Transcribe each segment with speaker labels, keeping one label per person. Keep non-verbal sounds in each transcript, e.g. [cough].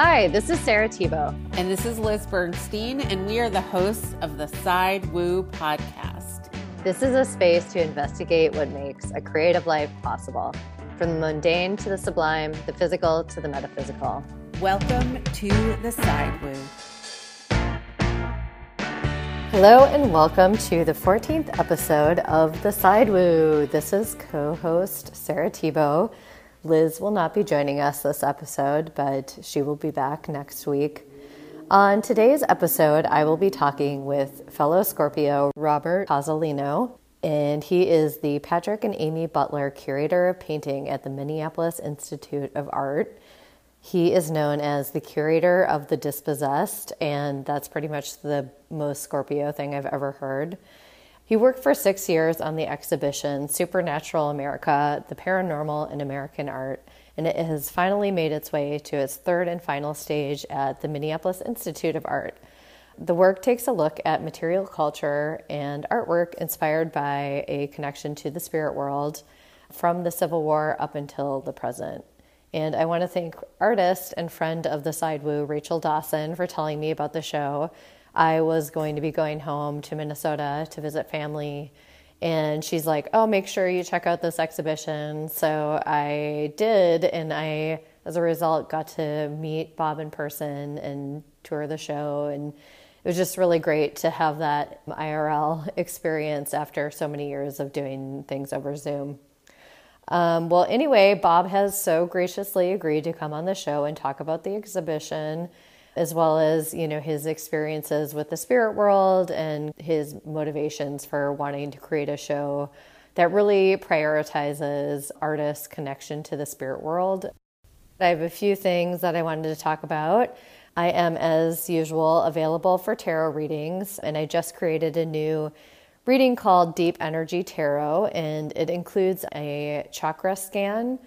Speaker 1: Hi, this is Sarah Tebow.
Speaker 2: And this is Liz Bernstein, and we are the hosts of the Side Woo podcast.
Speaker 1: This is a space to investigate what makes a creative life possible, from the mundane to the sublime, the physical to the metaphysical.
Speaker 2: Welcome to the Side Woo.
Speaker 1: Hello, and welcome to the 14th episode of The Side Woo. This is co host Sarah Tebow. Liz will not be joining us this episode, but she will be back next week. On today's episode, I will be talking with fellow Scorpio Robert Cozzolino, and he is the Patrick and Aimee Butler Curator of Painting at the Minneapolis Institute of Art. He is known as the curator of the dispossessed, and that's pretty much the most Scorpio thing I've ever heard. He worked for six years on the exhibition Supernatural America, the Paranormal in American Art, and it has finally made its way to its third and final stage at the Minneapolis Institute of Art. The work takes a look at material culture and artwork inspired by a connection to the spirit world from the Civil War up until the present. And I want to thank artist and friend of the Side Woo, Rachel Dawson, for telling me about the show I was going to be going home to Minnesota to visit family. And she's like, Oh, make sure you check out this exhibition. So I did. And I, as a result, got to meet Bob in person and tour the show. And it was just really great to have that IRL [laughs] experience after so many years of doing things over Zoom. Um, well, anyway, Bob has so graciously agreed to come on the show and talk about the exhibition as well as you know his experiences with the spirit world and his motivations for wanting to create a show that really prioritizes artists' connection to the spirit world. I have a few things that I wanted to talk about. I am, as usual, available for tarot readings, and I just created a new reading called Deep Energy Tarot, and it includes a chakra scan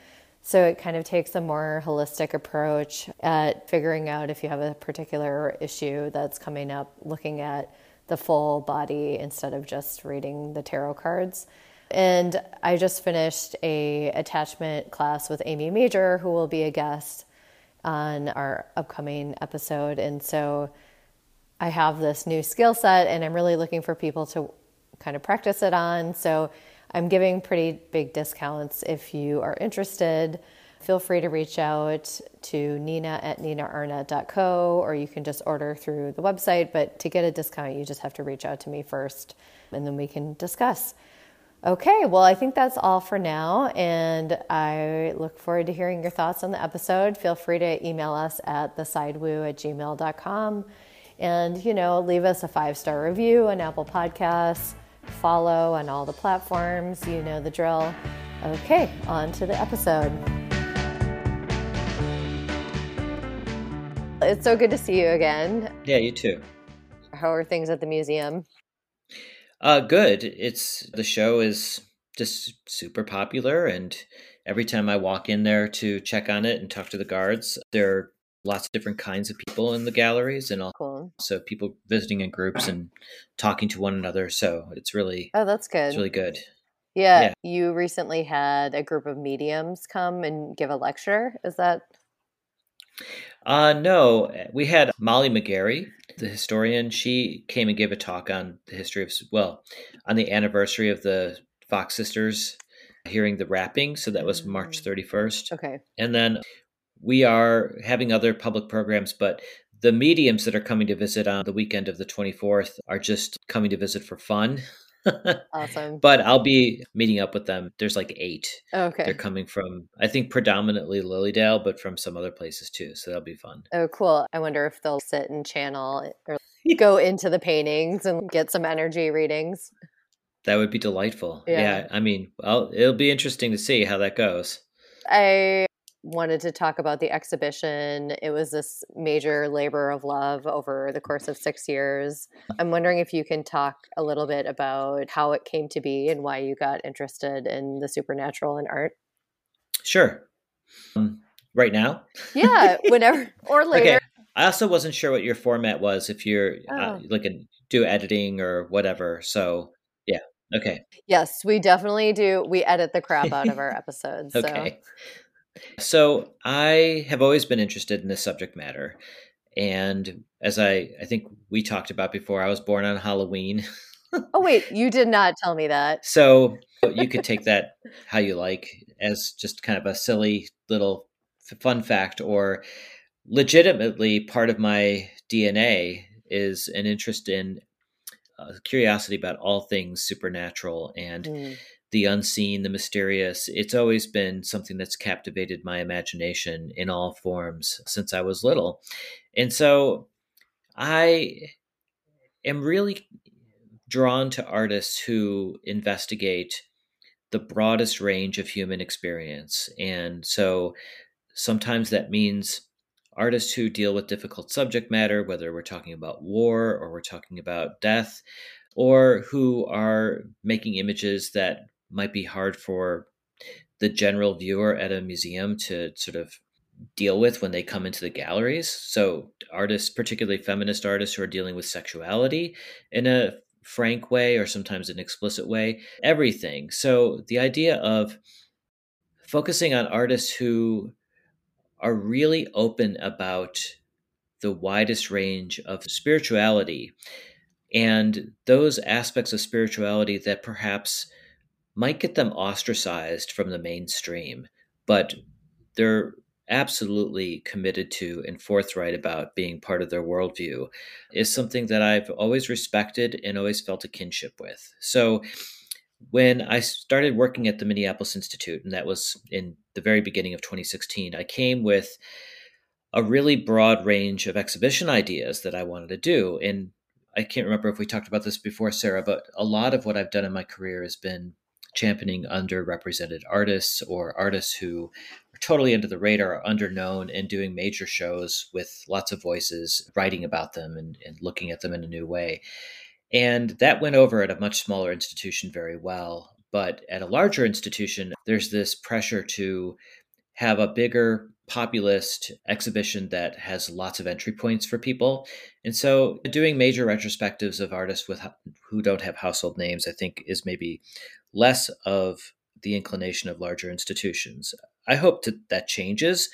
Speaker 1: so it kind of takes a more holistic approach at figuring out if you have a particular issue that's coming up, looking at the full body instead of just reading the tarot cards. And I just finished a attachment class with Amy Major, who will be a guest on our upcoming episode. And so I have this new skill set, and I'm really looking for people to kind of practice it on. So I'm giving pretty big discounts if you are interested. Feel free to reach out to Nina at ninaarnett.co or you can just order through the website. But to get a discount, you just have to reach out to me first and then we can discuss. Okay, well, I think that's all for now, and I look forward to hearing your thoughts on the episode. Feel free to email us at thesidewoo at gmail.com and, you know, leave us a five star review on Apple Podcasts follow on all the platforms. You know the drill. Okay, on to the episode. It's so good to see you again.
Speaker 3: Yeah, you too.
Speaker 1: How are things at the museum?
Speaker 3: Uh, good. It's the show is just super popular, and every time I walk in there to check on it and talk to the guards, they're lots of different kinds of people in the galleries and also cool. people visiting in groups and talking to one another. So it's really
Speaker 1: oh, that's good.
Speaker 3: It's really good.
Speaker 1: Yeah, yeah, you recently had a group of mediums come and give a lecture. Is that?
Speaker 3: Uh, no, we had Molly McGarry, the historian. She came and gave a talk on the history of well, on the anniversary of the Fox sisters hearing the rapping. So that was March 31st.
Speaker 1: Mm. Okay.
Speaker 3: And then we are having other public programs, but the mediums that are coming to visit on the weekend of the 24th are just coming to visit for fun. [laughs]
Speaker 1: awesome.
Speaker 3: But I'll be meeting up with them. There's like eight.
Speaker 1: okay.
Speaker 3: They're coming from, I think, predominantly Lily Dale, but from some other places too. So that'll be fun.
Speaker 1: Oh, cool. I wonder if they'll sit and channel or [laughs] go into the paintings and get some energy readings.
Speaker 3: That would be delightful. Yeah. yeah I mean, well, it'll be interesting to see how that goes.
Speaker 1: I wanted to talk about the exhibition. It was this major labor of love over the course of six years. I'm wondering if you can talk a little bit about how it came to be and why you got interested in the supernatural and art.
Speaker 3: Sure. Um, right now?
Speaker 1: Yeah, whenever [laughs] or later. Okay.
Speaker 3: I also wasn't sure what your format was if you're uh, oh. uh, like a, do editing or whatever. So yeah, okay.
Speaker 1: Yes, we definitely do. We edit the crap out of our [laughs] episodes. okay. So
Speaker 3: So I have always been interested in this subject matter. And as I, I think we talked about before, I was born on Halloween.
Speaker 1: oh, wait, [laughs] you did not tell me that.
Speaker 3: So you could take that [laughs] how you like as just kind of a silly little fun fact, or legitimately part of my DNA is an interest in uh, curiosity about all things supernatural and mm. The unseen, the mysterious. It's always been something that's captivated my imagination in all forms since I was little. And so I am really drawn to artists who investigate the broadest range of human experience. And so sometimes that means artists who deal with difficult subject matter, whether we're talking about war or we're talking about death, or who are making images that might be hard for the general viewer at a museum to sort of deal with when they come into the galleries. So, artists, particularly feminist artists who are dealing with sexuality in a frank way or sometimes an explicit way, everything. So, the idea of focusing on artists who are really open about the widest range of spirituality and those aspects of spirituality that perhaps might get them ostracized from the mainstream, but they're absolutely committed to and forthright about being part of their worldview is something that I've always respected and always felt a kinship with. So when I started working at the Minneapolis Institute, and that was in the very beginning of 2016, I came with a really broad range of exhibition ideas that I wanted to do. And I can't remember if we talked about this before, Sarah, but a lot of what I've done in my career has been championing underrepresented artists or artists who are totally under the radar, underknown, and doing major shows with lots of voices, writing about them and, and looking at them in a new way. And that went over at a much smaller institution very well. But at a larger institution, there's this pressure to have a bigger populist exhibition that has lots of entry points for people. And so doing major retrospectives of artists with who don't have household names I think is maybe less of the inclination of larger institutions. I hope that that changes.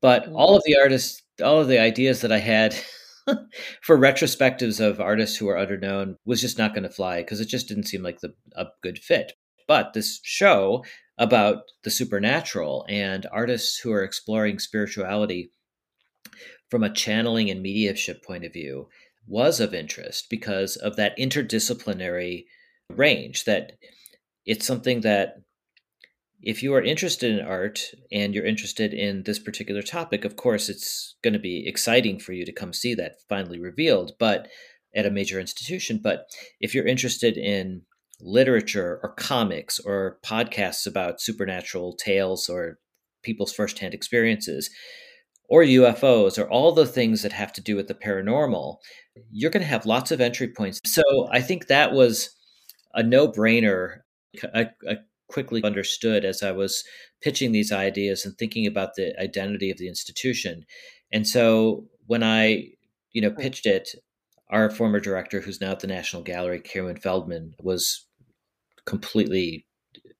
Speaker 3: But mm-hmm. all of the artists all of the ideas that I had [laughs] for retrospectives of artists who are underknown was just not going to fly because it just didn't seem like the a good fit. But this show about the supernatural and artists who are exploring spirituality from a channeling and mediumship point of view was of interest because of that interdisciplinary range that it's something that if you are interested in art and you're interested in this particular topic, of course, it's going to be exciting for you to come see that finally revealed, but at a major institution. But if you're interested in literature or comics or podcasts about supernatural tales or people's firsthand experiences or UFOs or all the things that have to do with the paranormal, you're going to have lots of entry points. So I think that was a no brainer. A, a quickly understood as I was pitching these ideas and thinking about the identity of the institution. And so when I, you know, pitched it, our former director, who's now at the National Gallery, Kaywin Feldman, was completely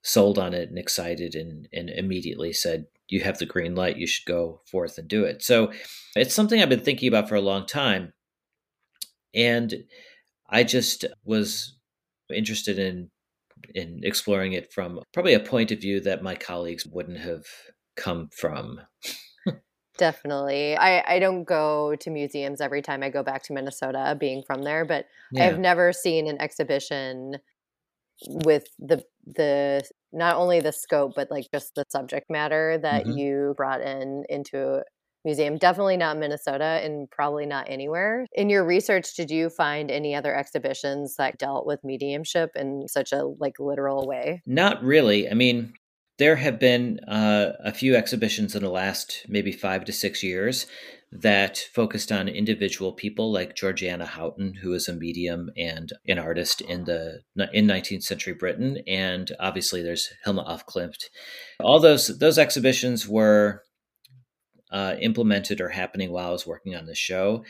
Speaker 3: sold on it and excited and, and immediately said, You have the green light, you should go forth and do it. So it's something I've been thinking about for a long time. And I just was interested in in exploring it from probably a point of view that my colleagues wouldn't have come from.
Speaker 1: Definitely. I, I don't go to museums every time I go back to Minnesota, being from there, but yeah. I've never seen an exhibition with the the not only the scope but like just the subject matter that mm-hmm. you brought in into museum definitely not minnesota and probably not anywhere. In your research did you find any other exhibitions that dealt with mediumship in such a like literal way?
Speaker 3: Not really. I mean there have been uh, a few exhibitions in the last maybe five to six years that focused on individual people like Georgiana Houghton, who is a medium and an artist in the in 19th century Britain, and obviously there's Hilma af Klint. All those those exhibitions were uh, implemented or happening while I was working on the show.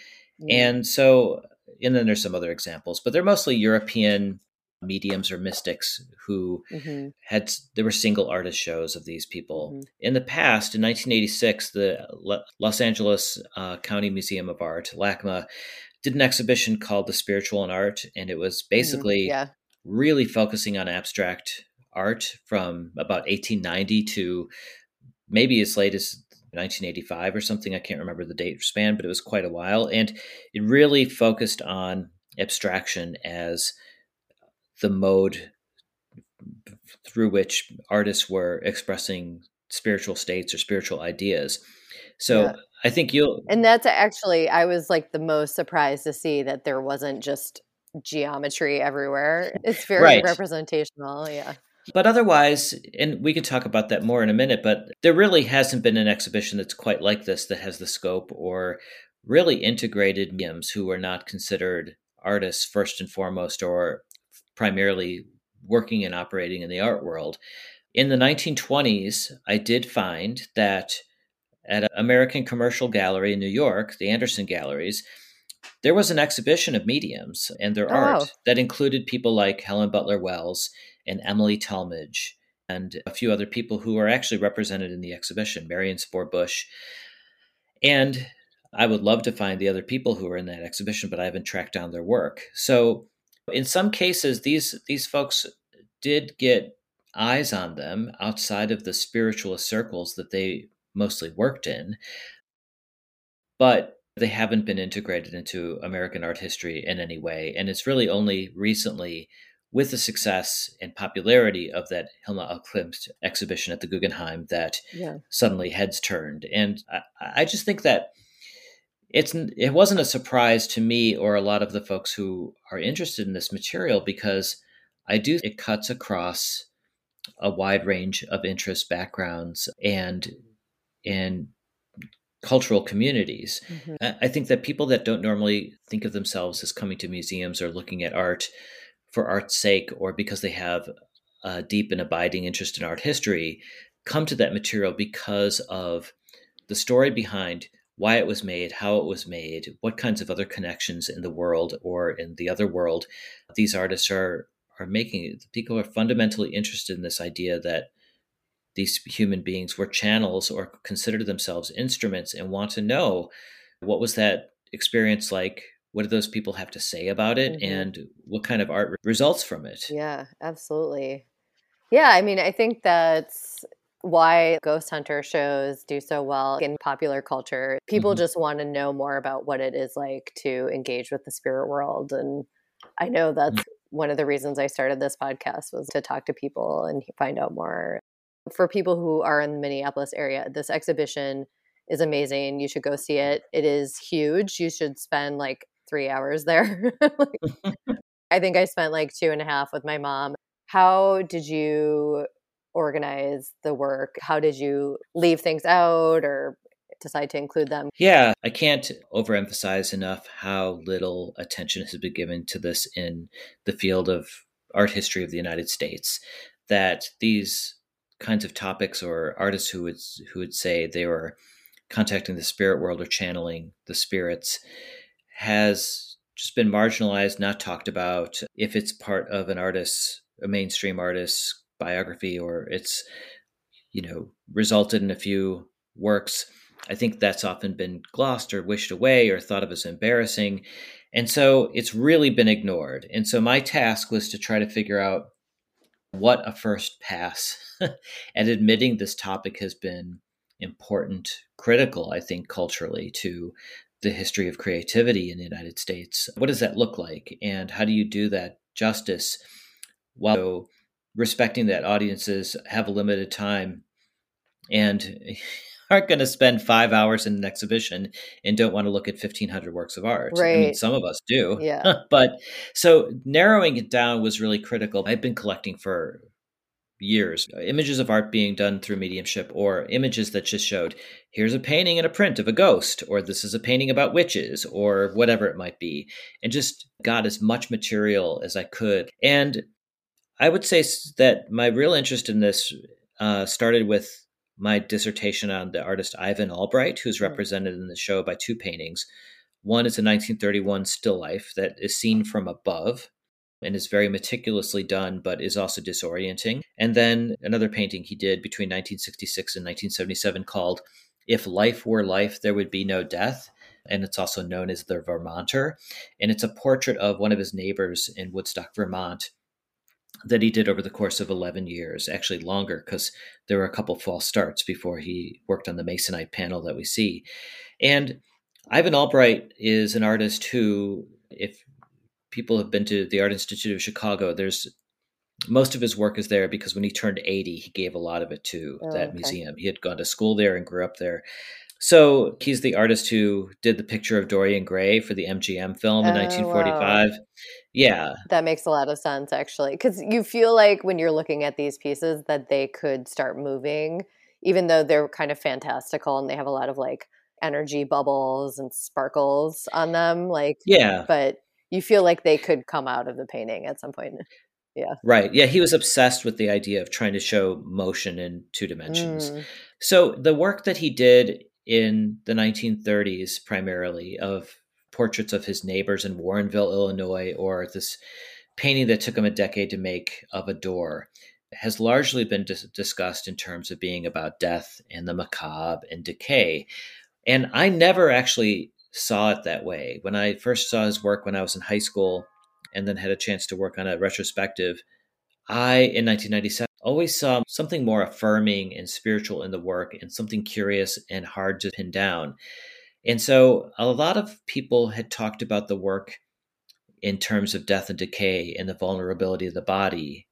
Speaker 3: And so, and then there's some other examples, but they're mostly European mediums or mystics who mm-hmm. had there were single artist shows of these people mm-hmm. in the past in 1986 the los angeles uh, county museum of art lacma did an exhibition called the spiritual in art and it was mm-hmm. basically mm-hmm. yeah. really focusing on abstract art from about 1890 to maybe as late as 1985 or something. I can't remember the date span, but it was quite a while. And it really focused on abstraction as the mode through which artists were expressing spiritual states or spiritual ideas. So yeah. I think you'll.
Speaker 1: And that's actually, I was like the most surprised to see that there wasn't just geometry everywhere. It's very right. representational. Yeah.
Speaker 3: But otherwise, and we could talk about that more in a minute, but there really hasn't been an exhibition that's quite like this that has the scope or really integrated mediums who are not considered artists first and foremost or primarily working and operating in the art world. In the 1920s, I did find that at an American Commercial Gallery in New York, the Anderson Galleries, there was an exhibition of mediums and their oh. art that included people like Helen Butler Wells and Emily Talmadge and a few other people who are actually represented in the exhibition, Marian Spore Bush. And I would love to find the other people who are in that exhibition, but I haven't tracked down their work. So in some cases, these these folks did get eyes on them outside of the spiritualist circles that they mostly worked in. But they haven't been integrated into American art history in any way. And it's really only recently with the success and popularity of that Hilma Klint exhibition at the Guggenheim that yeah. suddenly heads turned. And I, I, just think that it's it wasn't a surprise to me or a lot of the folks who are interested in this material because I do it cuts across a wide range of interest backgrounds and and cultural communities. Mm-hmm. I think that people that don't normally think of themselves as coming to museums or looking at art for art's sake or because they have a deep and abiding interest in art history come to that material because of the story behind why it was made, how it was made, what kinds of other connections in the world or in the other world these artists are are making. People are fundamentally interested in this idea that these human beings were channels or considered themselves instruments and want to know what was that experience like what do those people have to say about it mm-hmm. and what kind of art results from it
Speaker 1: yeah absolutely yeah i mean i think that's why ghost hunter shows do so well in popular culture people mm-hmm. just want to know more about what it is like to engage with the spirit world and i know that's mm-hmm. one of the reasons i started this podcast was to talk to people and find out more for people who are in the minneapolis area this exhibition is amazing. You should go see it. It is huge. You should spend like three hours there. [laughs] like, [laughs] I think I spent like two and a half with my mom. How did you organize the work? How did you leave things out or decide to include them?
Speaker 3: Yeah, I can't overemphasize enough how little attention has been given to this in the field of art history of the United States. That these kinds of topics or artists who would who would say they were contacting the spirit world or channeling the spirits has just been marginalized, not talked about. If it's part of an artist's, a mainstream artist's biography, or it's, you know, resulted in a few works, I think that's often been glossed or wished away or thought of as embarrassing. And so it's really been ignored. And so my task was to try to figure out what a first pass [laughs] at admitting this topic has been important, critical, I think, culturally to the history of creativity in the United States. What does that look like? And how do you do that justice while respecting that audiences have a limited time and [laughs] aren't going to spend five hours in an exhibition and don't want to look at 1500 works of art
Speaker 1: right.
Speaker 3: i mean some of us do
Speaker 1: yeah [laughs]
Speaker 3: but so narrowing it down was really critical i've been collecting for years. Images of art being done through mediumship or images that just showed here's a painting and a print of a ghost or this is a painting about witches or whatever it might be. And just got as much material as i could. And i would say that my real interest in this uh, started with my dissertation on the artist ivan albright who's hmm. represented in the show by two paintings. One is a 1931 still life that is seen from above and is very meticulously done, but is also disorienting. And then another painting he did between 1966 and 1977 called If Life Were Life, There Would Be No Death. And it's also known as the Vermonter. And it's a portrait of one of his neighbors in Woodstock, Vermont, that he did over the course of 11 years, actually longer, because there were a couple false starts before he worked on the Masonite panel that we see. And Ivan Albright is an artist who, if people have been to the Art Institute of Chicago, there's most of his work is there because when he turned 80, he gave a lot of it to oh, that okay. museum. He had gone to school there and grew up there. So he's the artist who did the picture of Dorian Gray for the MGM film in 1945. Wow. Yeah.
Speaker 1: That makes a lot of sense, actually. Because you feel like when you're looking at these pieces that they could start moving, even though they're kind of fantastical and they have a lot of like energy bubbles and sparkles on them. Like,
Speaker 3: yeah.
Speaker 1: But you feel like they could come out of the painting at some point. Yeah.
Speaker 3: Right. Yeah. He was obsessed with the idea of trying to show motion in two dimensions. Mm. So the work that he did in the 1930s, primarily of portraits of his neighbors in Warrenville, Illinois, or this painting that took him a decade to make of a door has largely been dis- discussed in terms of being about death and the macabre and decay. And I never actually saw it that way. When I first saw his work when I was in high school and then had a chance to work on a retrospective, I, in 1997, always saw something more affirming and spiritual in the work and something curious and hard to pin down. And so a lot of people had talked about the work in terms of death and decay and the vulnerability of the body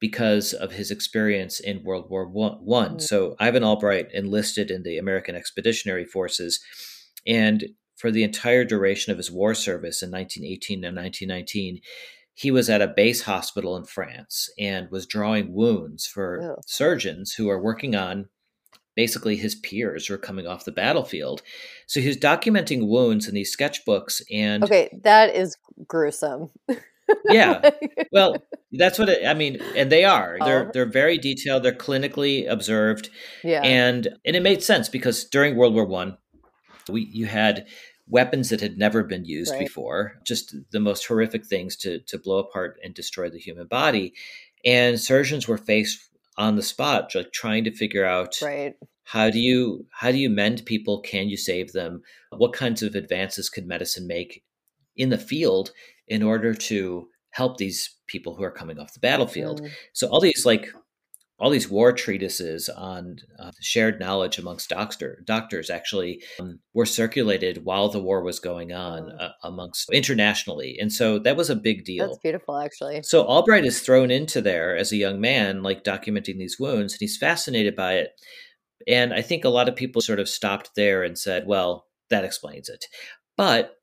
Speaker 3: because of his experience in World War One. Mm-hmm. So Ivan Albright enlisted in the American Expeditionary Forces, and for the entire duration of his war service in 1918 and 1919, he was at a base hospital in France and was drawing wounds for surgeons who are working on basically his peers who are coming off the battlefield. So he was documenting wounds in these sketchbooks and
Speaker 1: Okay, that is gruesome.
Speaker 3: yeah. [laughs] Well, that's what it, I mean, and they are. They're they're very detailed, they're clinically observed.
Speaker 1: Yeah.
Speaker 3: And and it made sense because during World War 1, we you had weapons that had never been used right. before, just the most horrific things to to blow apart and destroy the human body. And surgeons were faced on the spot, like trying to figure out
Speaker 1: right.
Speaker 3: how do you how do you mend people? Can you save them? What kinds of advances could medicine make in the field in order to help these people who are coming off the battlefield? Mm. So all these like all these war treatises on uh, shared knowledge amongst doctor, doctors actually um, were circulated while the war was going on uh, amongst internationally. And so that was a big deal.
Speaker 1: That's beautiful, actually.
Speaker 3: So Albright is thrown into there as a young man, like documenting these wounds, and he's fascinated by it. And I think a lot of people sort of stopped there and said, well, that explains it. But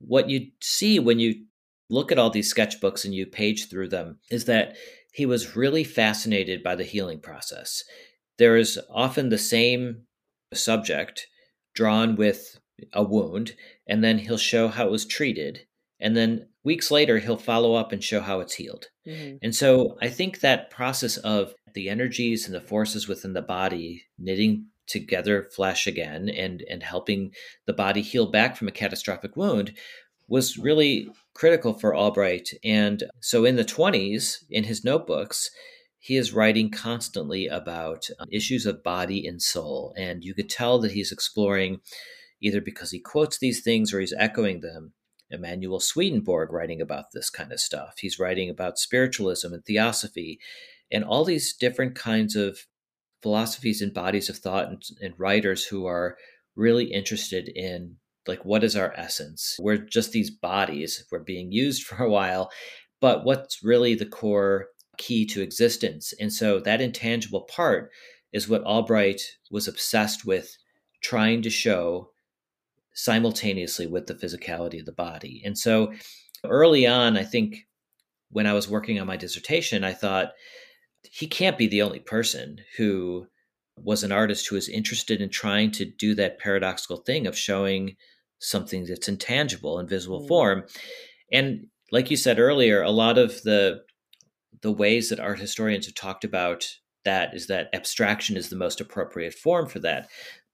Speaker 3: what you see when you look at all these sketchbooks and you page through them is that he was really fascinated by the healing process. There is often the same subject drawn with a wound, and then he'll show how it was treated. And then weeks later, he'll follow up and show how it's healed. Mm-hmm. And so I think that process of the energies and the forces within the body knitting together flesh again and, and helping the body heal back from a catastrophic wound was really critical for Albright. And so in the 20s, in his notebooks, he is writing constantly about um, issues of body and soul. And you could tell that he's exploring, either because he quotes these things or he's echoing them. Emanuel Swedenborg writing about this kind of stuff. He's writing about spiritualism and theosophy and all these different kinds of philosophies and bodies of thought and, and writers who are really interested in like what is our essence? We're just these bodies we're being used [laughs] for a while but what's really the core key to existence? And so that intangible part is what albright was obsessed with trying to show simultaneously with the physicality of the body. And so early on i think when i was working on my dissertation i thought he can't be the only person who was an artist who was interested in trying to do that paradoxical thing of showing something that's intangible in visible mm. form. And like you said earlier, a lot of the the ways that art historians have talked about that is that abstraction is the most appropriate form for that.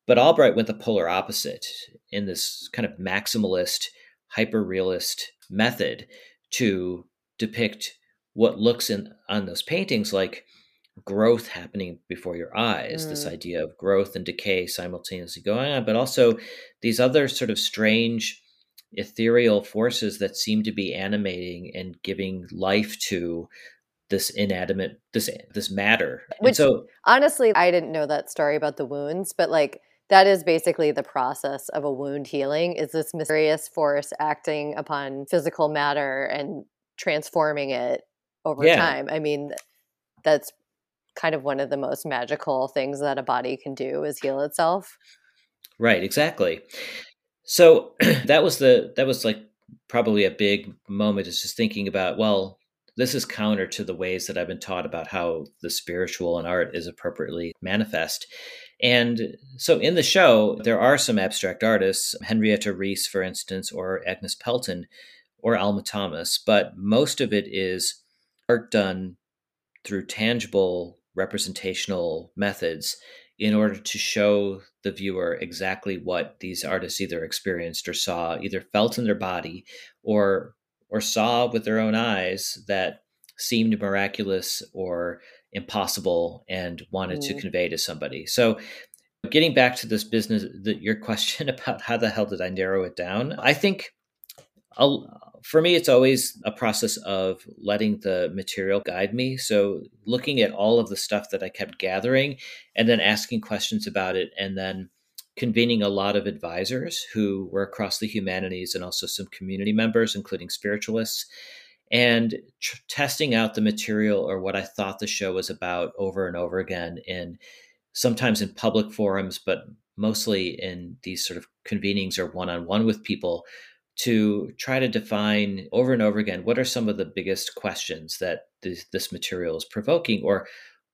Speaker 3: But Albright went the polar opposite in this kind of maximalist, hyper realist method to depict what looks in on those paintings like growth happening before your eyes, mm. this idea of growth and decay simultaneously going on, but also these other sort of strange ethereal forces that seem to be animating and giving life to this inanimate this this matter.
Speaker 1: Which and so honestly, I didn't know that story about the wounds, but like that is basically the process of a wound healing is this mysterious force acting upon physical matter and transforming it over yeah. time. I mean, that's kind of one of the most magical things that a body can do is heal itself.
Speaker 3: Right, exactly. So [clears throat] that was the that was like probably a big moment is just thinking about well this is counter to the ways that I've been taught about how the spiritual and art is appropriately manifest. And so in the show, there are some abstract artists, Henrietta Rees, for instance, or Agnes Pelton, or Alma Thomas, but most of it is art done through tangible representational methods in order to show the viewer exactly what these artists either experienced or saw, either felt in their body or or saw with their own eyes that seemed miraculous or impossible and wanted mm. to convey to somebody. So getting back to this business the, your [laughs] question about how the hell did I narrow it down? I think I'll, for me, it's always a process of letting the material guide me. So, looking at all of the stuff that I kept gathering and then asking questions about it, and then convening a lot of advisors who were across the humanities and also some community members, including spiritualists, and tr- testing out the material or what I thought the show was about over and over again in sometimes in public forums, but mostly in these sort of convenings or one on one with people to try to define over and over again what are some of the biggest questions that this, this material is provoking, or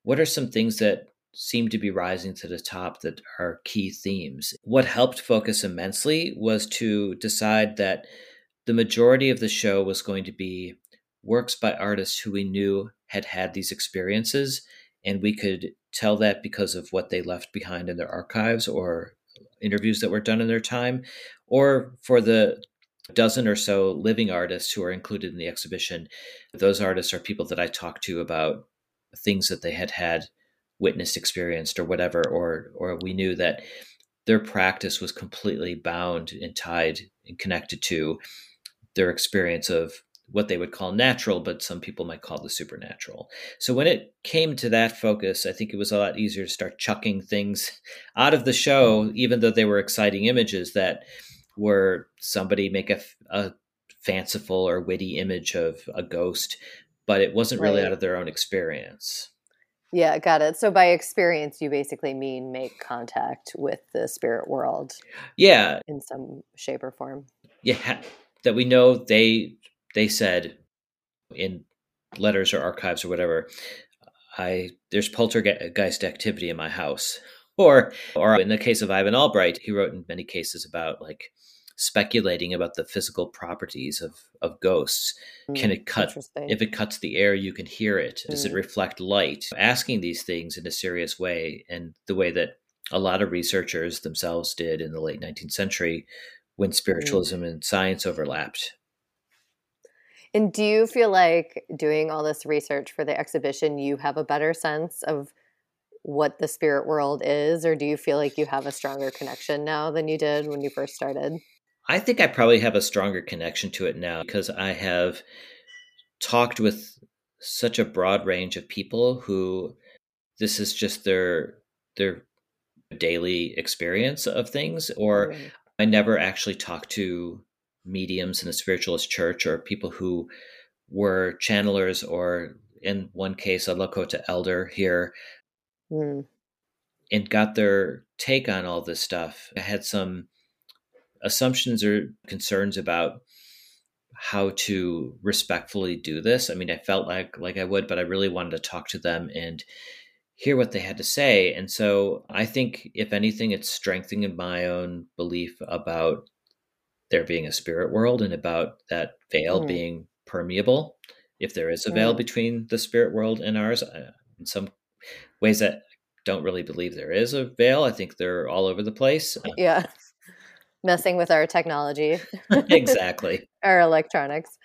Speaker 3: what are some things that seem to be rising to the top that are key themes. What helped focus immensely was to decide that the majority of the show was going to be works by artists who we knew had had these experiences, and we could tell that because of what they left behind in their archives or interviews that were done in their time, or for the dozen or so living artists who are included in the exhibition. Those artists are people that I talked to about things that they had had witnessed, experienced, or whatever, or or we knew that their practice was completely bound and tied and connected to their experience of what they would call natural, but some people might call the supernatural. So when it came to that focus, I think it was a lot easier to start chucking things [laughs] out of the show, even though they were exciting images that where somebody make a, a fanciful or witty image of a ghost, but it wasn't really right. out of their own experience.
Speaker 1: Yeah, got it. So by experience, you basically mean make contact with the spirit world.
Speaker 3: Yeah,
Speaker 1: in some shape or form.
Speaker 3: Yeah, that we know they they said in letters or archives or whatever. I there's poltergeist activity in my house, or or in the case of Ivan Albright, he wrote in many cases about like speculating about the physical properties of of ghosts. Mm, can it cut if it cuts the air? You can hear it. Does mm. it reflect light? Asking these things in a serious way, and the way that a lot of researchers themselves did in the late 19th century when mm. spiritualism mm. and science overlapped.
Speaker 1: And do you feel like doing all this research for the exhibition, you have a better sense of what the spirit world is, or do you feel like you have a stronger connection now than you did when you first started?
Speaker 3: I think I probably have a stronger connection to it now because I have talked with such a broad range of people who this is just their their daily experience of things or right. I never actually talked to mediums in the spiritualist church or people who were channelers or in one case a Lakota elder here mm. and got their take on all this stuff. I had some assumptions or concerns about how to respectfully do this. I mean, I felt like like I would, but I really wanted to talk to them and hear what they had to say. And so I think if anything, it's strengthening my own belief about there being a spirit world and about that veil mm. being permeable. If there is a veil mm. between the spirit world and ours, uh, in some ways that don't really believe there is a veil. I think they're all over the place. Uh,
Speaker 1: yeah messing with our technology. [laughs]
Speaker 3: exactly. [laughs]
Speaker 1: our electronics.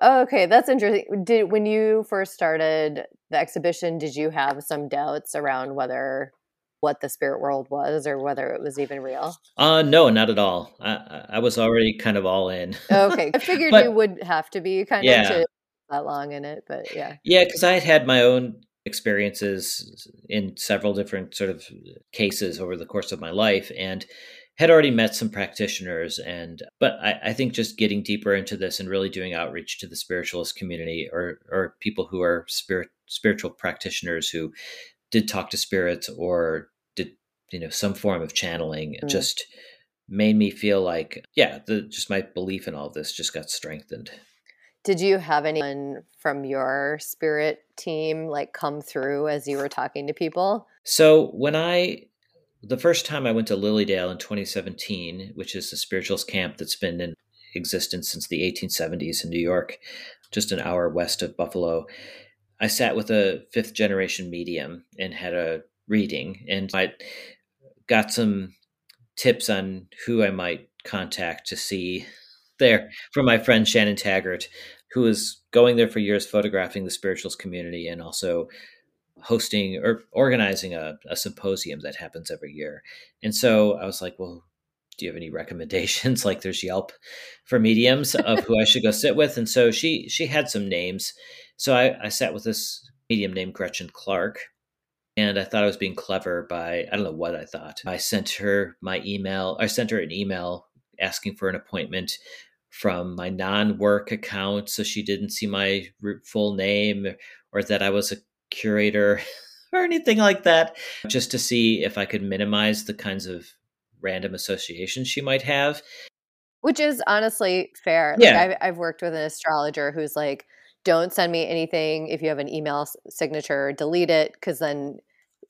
Speaker 1: Oh, okay, that's interesting. Did when you first started the exhibition, did you have some doubts around whether what the spirit world was or whether it was even real?
Speaker 3: Uh no, not at all. I I was already kind of all in.
Speaker 1: okay, I [laughs] figured but, you would have to be kind
Speaker 3: yeah.
Speaker 1: of that long in it, but yeah.
Speaker 3: Yeah, because I had had my own experiences in several different sort of cases over the course of my life, and had already met some practitioners and but I, I, think just getting deeper into this and really doing outreach to the spiritualist community or or people who are spirit spiritual practitioners who did talk to spirits or did you know some form of channeling mm. just made me feel like yeah the just my belief in all this just got strengthened
Speaker 1: did you have anyone from your spirit team like come through as you were talking to people
Speaker 3: so when i the first time I went to Lily Dale in 2017, which is a spiritualist camp that's been in existence since the 1870s in New York, just an hour west of Buffalo, I sat with a fifth generation medium and had a reading, and I got some tips on who I might contact to see there from my friend Shannon Taggart, who was going there for years photographing the spiritualist community and also hosting or organizing a, a symposium that happens every year. And so I was like, well, do you have any [laughs] recommendations? like there's Yelp for mediums of who I should go sit with. And so she she had some names. So I, I sat with this medium named Gretchen Clark. And I thought I was being clever by I don't know what I thought. I sent her my email. I sent her an email asking for an appointment from my non-work account so she didn't see my full name or that I was a curator [laughs] or anything like that, just to see if I could minimize the kinds of random associations she might have.
Speaker 1: Which is honestly fair.
Speaker 3: Yeah.
Speaker 1: Like I've, I've worked with an astrologer who's like, don't send me anything if you have an email signature, delete it, because then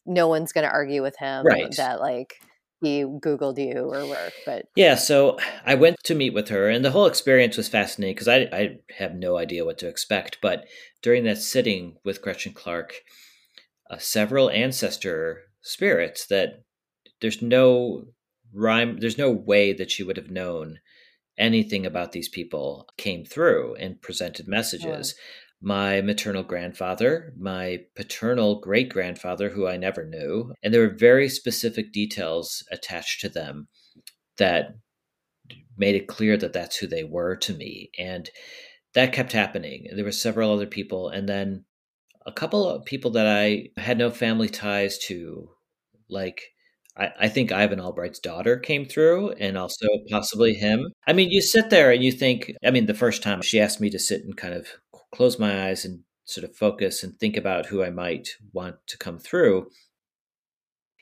Speaker 1: no one's going to argue with him
Speaker 3: right.
Speaker 1: that like he googled you or work but
Speaker 3: yeah so i went to meet with her and the whole experience was fascinating because I, I have no idea what to expect but during that sitting with gretchen clark uh, several ancestor spirits that there's no rhyme there's no way that she would have known anything about these people came through and presented messages my maternal grandfather, my paternal great grandfather, who I never knew. And there were very specific details attached to them that made it clear that that's who they were to me. And that kept happening. There were several other people. And then a couple of people that I had no family ties to, like I, I think Ivan Albright's daughter came through and also possibly him. I mean, you sit there and you think, I mean, the first time she asked me to sit and kind of close my eyes and sort of focus and think about who I might want to come through.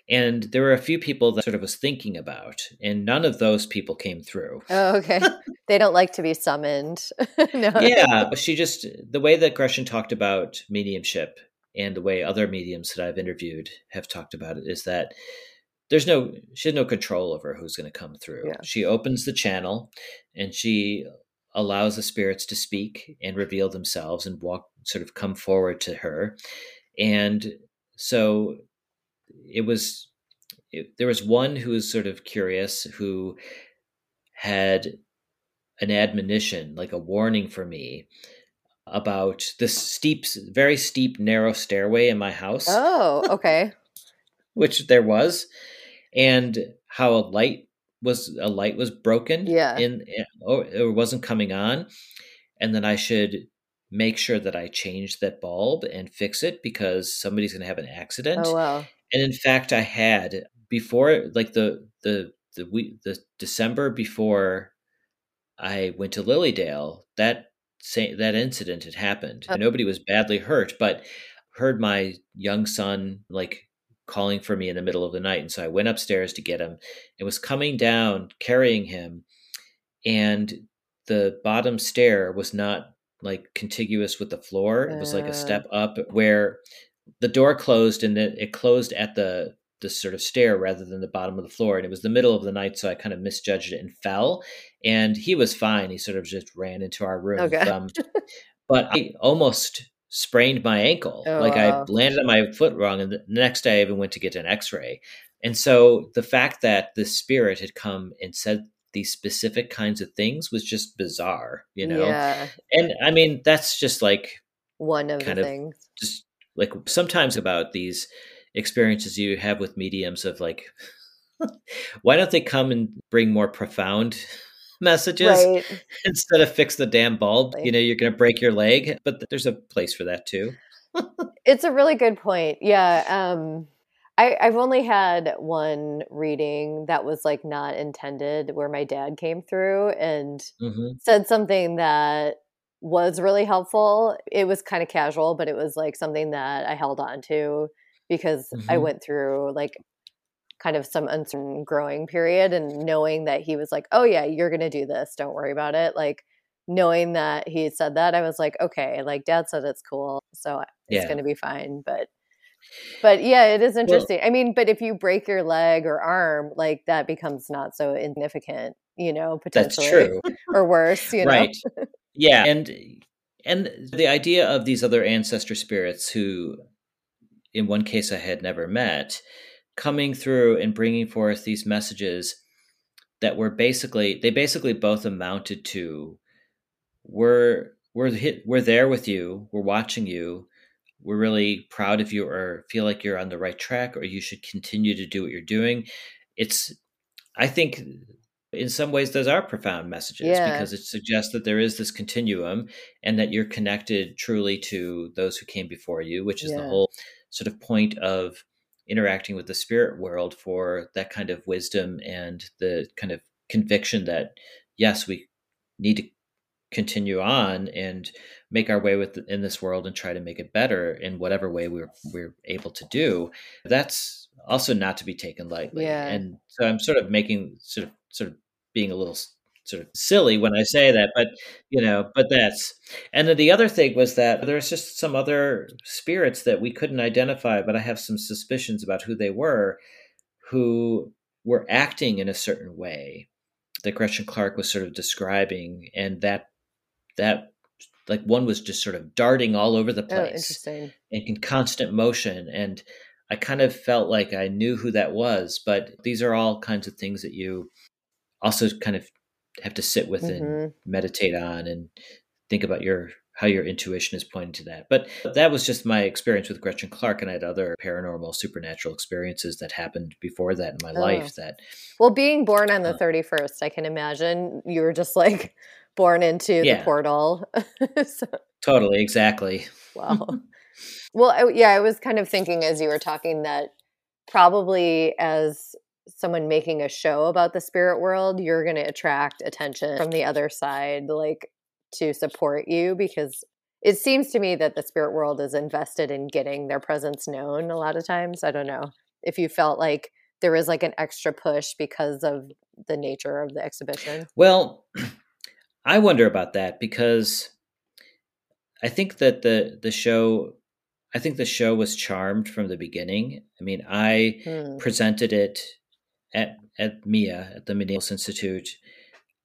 Speaker 3: And there were a few people that sort of was thinking about, and none of those people came through.
Speaker 1: Oh, okay. [laughs] they don't like to be summoned. [laughs]
Speaker 3: no. Yeah, but she just the way that Gretchen talked about mediumship and the way other mediums that I've interviewed have talked about it is that there's no she has no control over who's going to come through.
Speaker 1: Yeah.
Speaker 3: She opens the channel and she allows the spirits to speak and reveal themselves and walk sort of come forward to her. And so it was it, there was one who was sort of curious who had an admonition like a warning for me about this steep very steep narrow stairway in my house.
Speaker 1: Oh okay. [laughs]
Speaker 3: Which there was. And how a light was a light was broken
Speaker 1: yeah.
Speaker 3: in or it wasn't coming on and then i should make sure that i change that bulb and fix it because somebody's going to have an accident.
Speaker 1: Oh wow.
Speaker 3: And in fact i had before like the the the week the december before i went to lilydale that same that incident had happened. Oh. nobody was badly hurt but heard my young son like calling for me in the middle of the night. And so I went upstairs to get him and was coming down carrying him. And the bottom stair was not like contiguous with the floor. It was like a uh. step up where the door closed and it, it closed at the the sort of stair rather than the bottom of the floor. And it was the middle of the night, so I kind of misjudged it and fell. And he was fine. He sort of just ran into our room.
Speaker 1: Okay.
Speaker 3: Um, [laughs] but I almost sprained my ankle.
Speaker 1: Oh,
Speaker 3: like
Speaker 1: wow.
Speaker 3: I landed on my foot wrong, and the next day I even went to get an X-ray. And so the fact that the spirit had come and said these specific kinds of things was just bizarre, you know.
Speaker 1: Yeah.
Speaker 3: And I mean, that's just like
Speaker 1: One of
Speaker 3: Kind
Speaker 1: the
Speaker 3: of-
Speaker 1: things.
Speaker 3: just like sometimes about these experiences you have with mediums of like [laughs] why don't they come and bring more profound messages
Speaker 1: Right. [laughs]
Speaker 3: instead of fix the damn bulb
Speaker 1: Right.
Speaker 3: you know you're going to break your leg but there's a place for that too [laughs]
Speaker 1: It's a really good point. Yeah. Um, I, I've only had one reading that was like not intended where my dad came through and
Speaker 3: hmm
Speaker 1: said something that was really helpful. It was kind of casual, but it was like something that I held on to because I
Speaker 3: Mhm.
Speaker 1: went through like kind of some uncertain growing period and knowing that he was like, "Oh yeah, you're going to do this. Don't worry about it." Like knowing that he had said that, I was like, "Okay, like dad said it's cool. So it's
Speaker 3: Yeah.
Speaker 1: going to be fine." But but yeah, it is interesting. I mean, but if you break your leg or arm, like that becomes not so insignificant, you know,
Speaker 3: that's
Speaker 1: potentially
Speaker 3: true [laughs]
Speaker 1: or worse, you know.
Speaker 3: right yeah and and the idea of these other ancestor spirits who in one case i had never met coming through and bringing forth these messages that were basically they basically both amounted to we're we're hit, we're there with you we're watching you we're really proud of you or feel like you're on the right track or you should continue to do what you're doing it's i think in some ways those are profound messages
Speaker 1: Yeah.
Speaker 3: because it suggests that there is this continuum and that you're connected truly to those who came before you which is the whole sort of point of interacting with the spirit world for that kind of wisdom and the kind of conviction that yes we need to continue on and make our way with in this world and try to make it better in whatever way we're we're able to do that's also not to be taken lightly
Speaker 1: Yeah.
Speaker 3: and so i'm sort of making sort of sort of being a little sort of silly when i say that but you know but that's and then the other thing was that there's just some other spirits that we couldn't identify but i have some suspicions about who they were who were acting in a certain way that Gretchen Clark was sort of describing, and that that like one was just sort of darting all over the
Speaker 1: Oh,
Speaker 3: place
Speaker 1: interesting.
Speaker 3: and in constant motion, and I kind of felt like I knew who that was, but these are all kinds of things that you also kind of have to sit with and
Speaker 1: Mhm.
Speaker 3: meditate on and think about your how your intuition is pointing to that. But that was just my experience with Gretchen Clark, and I had other paranormal, supernatural experiences that happened before that in my
Speaker 1: Oh.
Speaker 3: life. That
Speaker 1: Well, being born on the
Speaker 3: Uh.
Speaker 1: 31st, I can imagine you were just like [laughs] born into the portal. [laughs] so,
Speaker 3: totally, exactly.
Speaker 1: wow. [laughs] well, I, yeah, I was kind of thinking as you were talking that probably as someone making a show about the spirit world, you're going to attract attention from the other side, like to support you because it seems to me that the spirit world is invested in getting their presence known a lot of times. I don't know if you felt like there was like an extra push because of the nature of the exhibition.
Speaker 3: Well, [clears throat] I wonder about that because I think that the the show I think the show was charmed from the beginning. I mean, I
Speaker 1: Hmm.
Speaker 3: presented it at at MIA at the Meneals Institute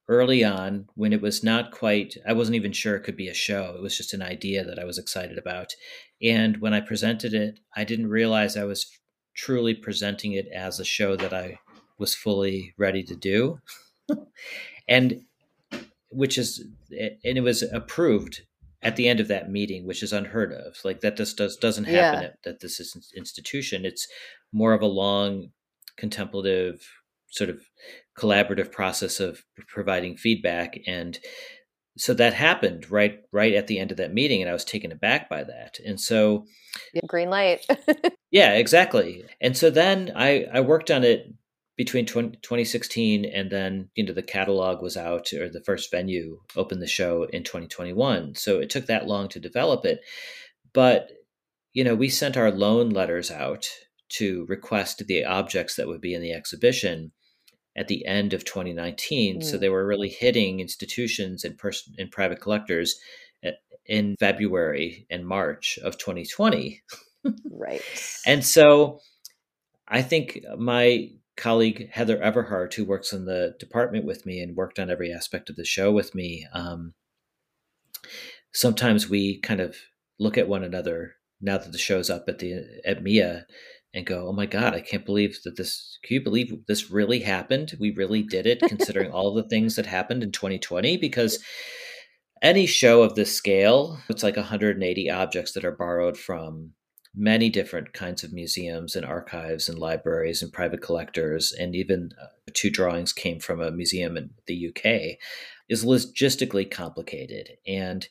Speaker 3: early on when it was not quite I wasn't even sure it could be a show. It was just an idea that I was excited about. And when I presented it, I didn't realize I was truly presenting it as a show that I was fully ready to do. [laughs] and which is and it was approved at the end of that meeting, which is unheard of. Like that just does doesn't happen
Speaker 1: Yeah.
Speaker 3: at, at this institution. It's more of a long, contemplative, sort of collaborative process of providing feedback, and so that happened right right at the end of that meeting, and I was taken aback by that. And so,
Speaker 1: green light. [laughs]
Speaker 3: yeah, exactly. And so then I I worked on it between 20, 2016 and then you know the catalog was out or the first venue opened the show in 2021 so it took that long to develop it but you know we sent our loan letters out to request the objects that would be in the exhibition at the end of 2019 so
Speaker 1: Mm.
Speaker 3: they were really hitting institutions and person and private collectors at- in February and March of 2020
Speaker 1: right. [laughs]
Speaker 3: and so I think my colleague Heather Everhart, who works in the department with me and worked on every aspect of the show with me, um, sometimes we kind of look at one another now that the show's up at the at Mia and go, "Oh my god, I can't believe that this can you believe this really happened? We really did it considering all the things that happened in 2020 because any show of this scale, it's like 180 objects that are borrowed from many different kinds of museums and archives and libraries and private collectors and even uh, two drawings came from a museum in the UK is logistically complicated and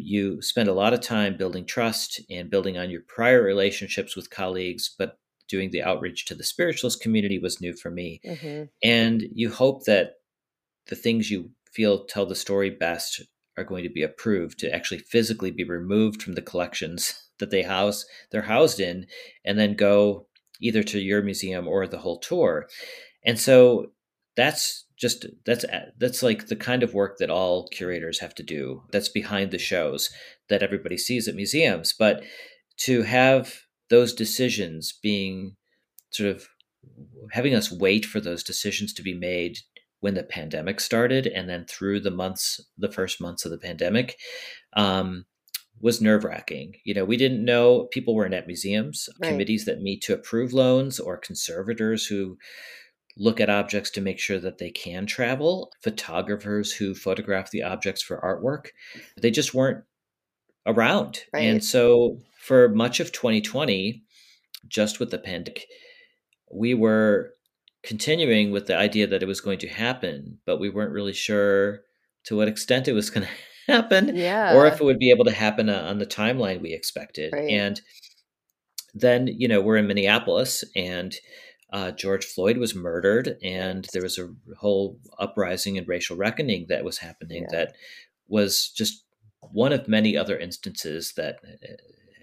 Speaker 3: you spend a lot of time building trust and building on your prior relationships with colleagues but doing the outreach to the spiritualist community was new for me mm-hmm. and you hope that the things you feel tell the story best are going to be approved to actually physically be removed from the collections [laughs] that they house they're housed in and then go either to your museum or the whole tour and so that's just that's that's like the kind of work that all curators have to do that's behind the shows that everybody sees at museums but to have those decisions being sort of having us wait for those decisions to be made when the pandemic started and then through the months the first months of the pandemic um, was nerve wracking. You know, we didn't know people weren't at museums, right. committees that meet to approve loans, or conservators who look at objects to make sure that they can travel, photographers who photograph the objects for artwork. They just weren't around. Right. And so for much of 2020, just with the pandemic, we were continuing with the idea that it was going to happen, but we weren't really sure to what extent it was going [laughs] to happen yeah. or if it would be able to happen uh, on the timeline we expected. Right. And then, you know, we're in Minneapolis and uh, George Floyd was murdered, and there was a whole uprising and racial reckoning that was happening yeah. that was just one of many other instances that uh,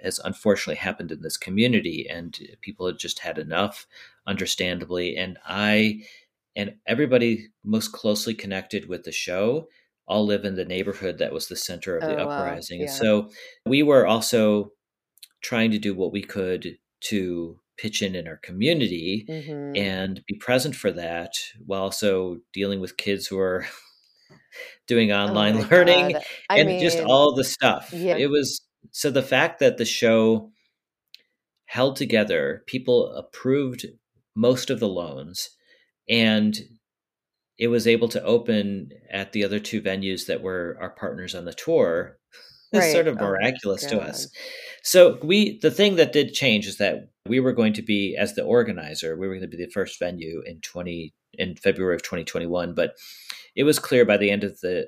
Speaker 3: has unfortunately happened in this community. And people had just had enough, understandably. And I and everybody most closely connected with the show all live in the neighborhood that was the center of the oh, uprising. Wow. Yeah. So we were also trying to do what we could to pitch in in our community mm-hmm. and be present for that while also dealing with kids who are [laughs] doing oh online oh [laughs] learning and mean, just all the stuff. Yeah. It was so the fact that the show held together, people approved most of the loans and it was able to open at the other two venues that were our partners on the tour right. [laughs] is sort of oh miraculous oh to us. So we the thing that did change is that we were going to be as the organizer, we were going to be the first venue in 20 in February of 2021, but it was clear by the end of the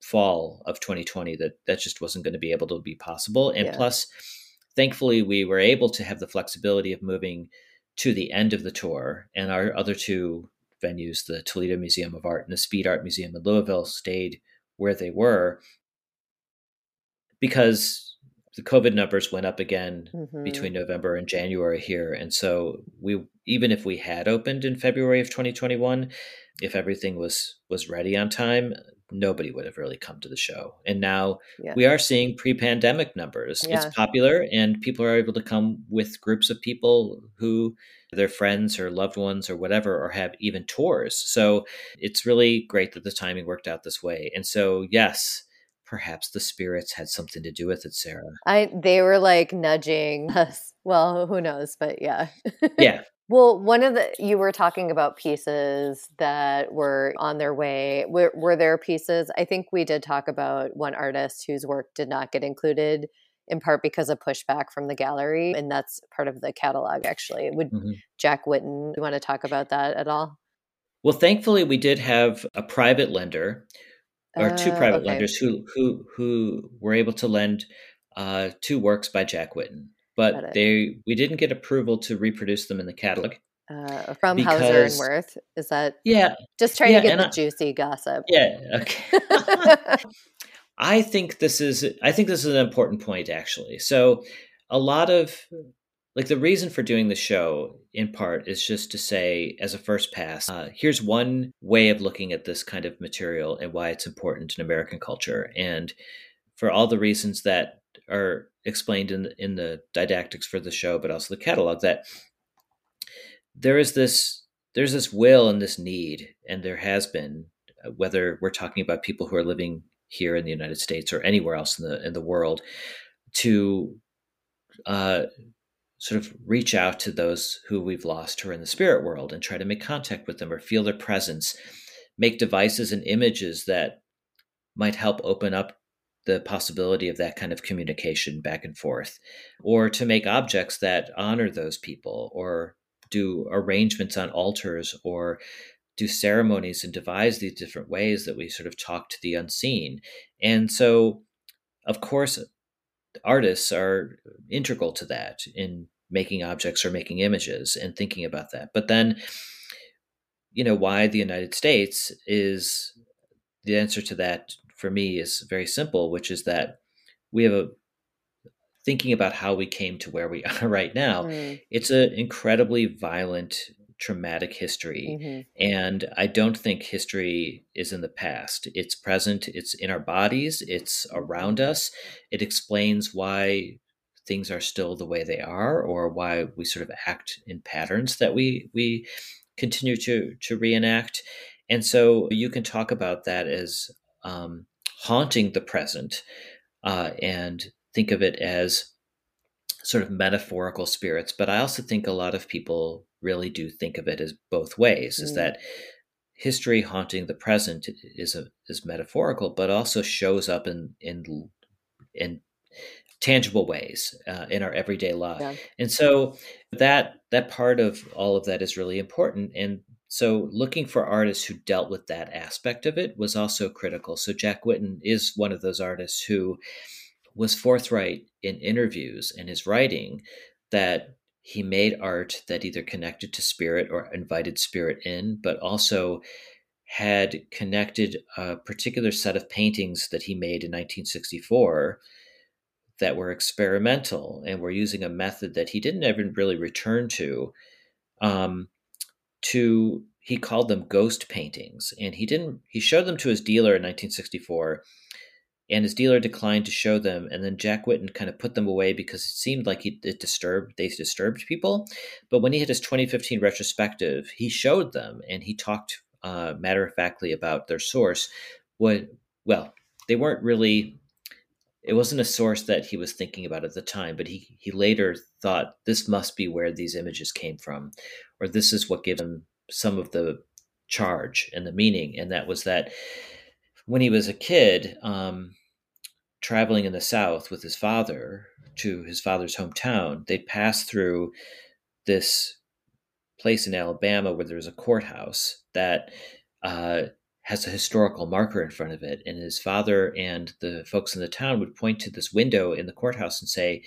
Speaker 3: fall of 2020 that that just wasn't going to be able to be possible and yeah. plus thankfully we were able to have the flexibility of moving to the end of the tour and our other two venues, the Toledo Museum of Art and the Speed Art Museum in Louisville, stayed where they were because the COVID numbers went up again mm-hmm. between November and January here. And so we even if we had opened in February of 2021, if everything was was ready on time, nobody would have really come to the show. And now yeah. we are seeing pre-pandemic numbers. Yeah. It's popular and people are able to come with groups of people who their friends or loved ones or whatever, or have even tours. So it's really great that the timing worked out this way. And so, yes, perhaps the spirits had something to do with it, Sarah.
Speaker 1: I they were like nudging us. [laughs] Well, who knows, but yeah. [laughs]
Speaker 3: yeah.
Speaker 1: Well, one of the you were talking about pieces that were on their way. Were, were there pieces? I think we did talk about one artist whose work did not get included in part because of pushback from the gallery. And that's part of the catalog, actually. Would mm-hmm. Jack Whitten, you want to talk about that at all?
Speaker 3: Well, thankfully, we did have a private lender or two uh, private okay. lenders who, who, who were able to lend uh, two works by Jack Whitten. But they we didn't get approval to reproduce them in the catalog.
Speaker 1: Uh, from because, Hauser and Wirth, Is that
Speaker 3: yeah?
Speaker 1: Just trying yeah, to get the I, juicy gossip.
Speaker 3: Yeah. Okay. [laughs] [laughs] I think this is I think this is an important point actually. So a lot of like the reason for doing the show in part is just to say as a first pass uh, here's one way of looking at this kind of material and why it's important in american culture. And for all the reasons that are explained in in the didactics for the show but also the catalog that there is this there's this will and this need and there has been uh, whether we're talking about people who are living here in the United States or anywhere else in the in the world to uh, sort of reach out to those who we've lost who are in the spirit world and try to make contact with them or feel their presence, make devices and images that might help open up the possibility of that kind of communication back and forth, or to make objects that honor those people, or do arrangements on altars, or do ceremonies and devise these different ways that we sort of talk to the unseen. And so, of course, artists are integral to that in making objects or making images and thinking about that. But then, you know, why the United States is the answer to that for me is very simple, which is that we have a thinking about how we came to where we [laughs] are right now. Mm. It's an incredibly violent traumatic history. Mm-hmm. And I don't think history is in the past. It's present, it's in our bodies, it's around us. It explains why things are still the way they are or why we sort of act in patterns that we we continue to to reenact. And so you can talk about that as um, haunting the present uh, and think of it as sort of metaphorical spirits. But I also think a lot of people really do think of it as both ways: mm. is that history haunting the present is a, is metaphorical, but also shows up in in in tangible ways uh, in our everyday life. Yeah. And so that that part of all of that is really important. And so looking for artists who dealt with that aspect of it was also critical. So Jack Whitten is one of those artists who was forthright in interviews and his writing that he made art that either connected to spirit or invited spirit in, but also had connected a particular set of paintings that he made in 1964 that were experimental and were using a method that he didn't ever really return to. Um, to he called them ghost paintings, and he didn't. He showed them to his dealer in 1964 and his dealer declined to show them. And then Jack Whitten kind of put them away because it seemed like he, it disturbed they disturbed people. But when he had his 2015 retrospective, he showed them and he talked uh, matter of factly about their source. What well, they weren't really. It wasn't a source that he was thinking about at the time, but he he later thought this must be where these images came from, or this is what gave him some of the charge and the meaning, and that was that when he was a kid, um, traveling in the South with his father to his father's hometown, they'd pass through this place in Alabama where there's a courthouse that uh, has a historical marker in front of it. And his father and the folks in the town would point to this window in the courthouse and say,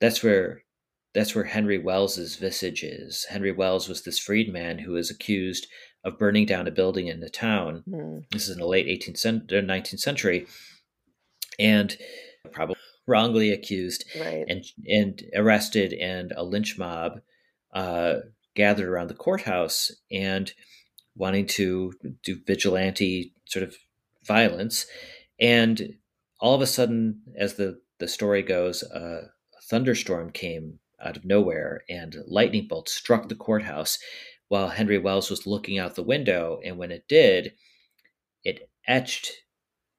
Speaker 3: "That's where." That's where Henry Wells's visage is. Henry Wells was this freedman who was accused of burning down a building in the town. Mm. This is in the late 18th, 19th century and probably. wrongly accused
Speaker 1: right.
Speaker 3: and and arrested and a lynch mob uh, gathered around the courthouse and wanting to do vigilante sort of violence. And all of a sudden as the the story goes uh, a thunderstorm came out of nowhere and lightning bolts struck the courthouse while Henry Wells was looking out the window. And when it did it etched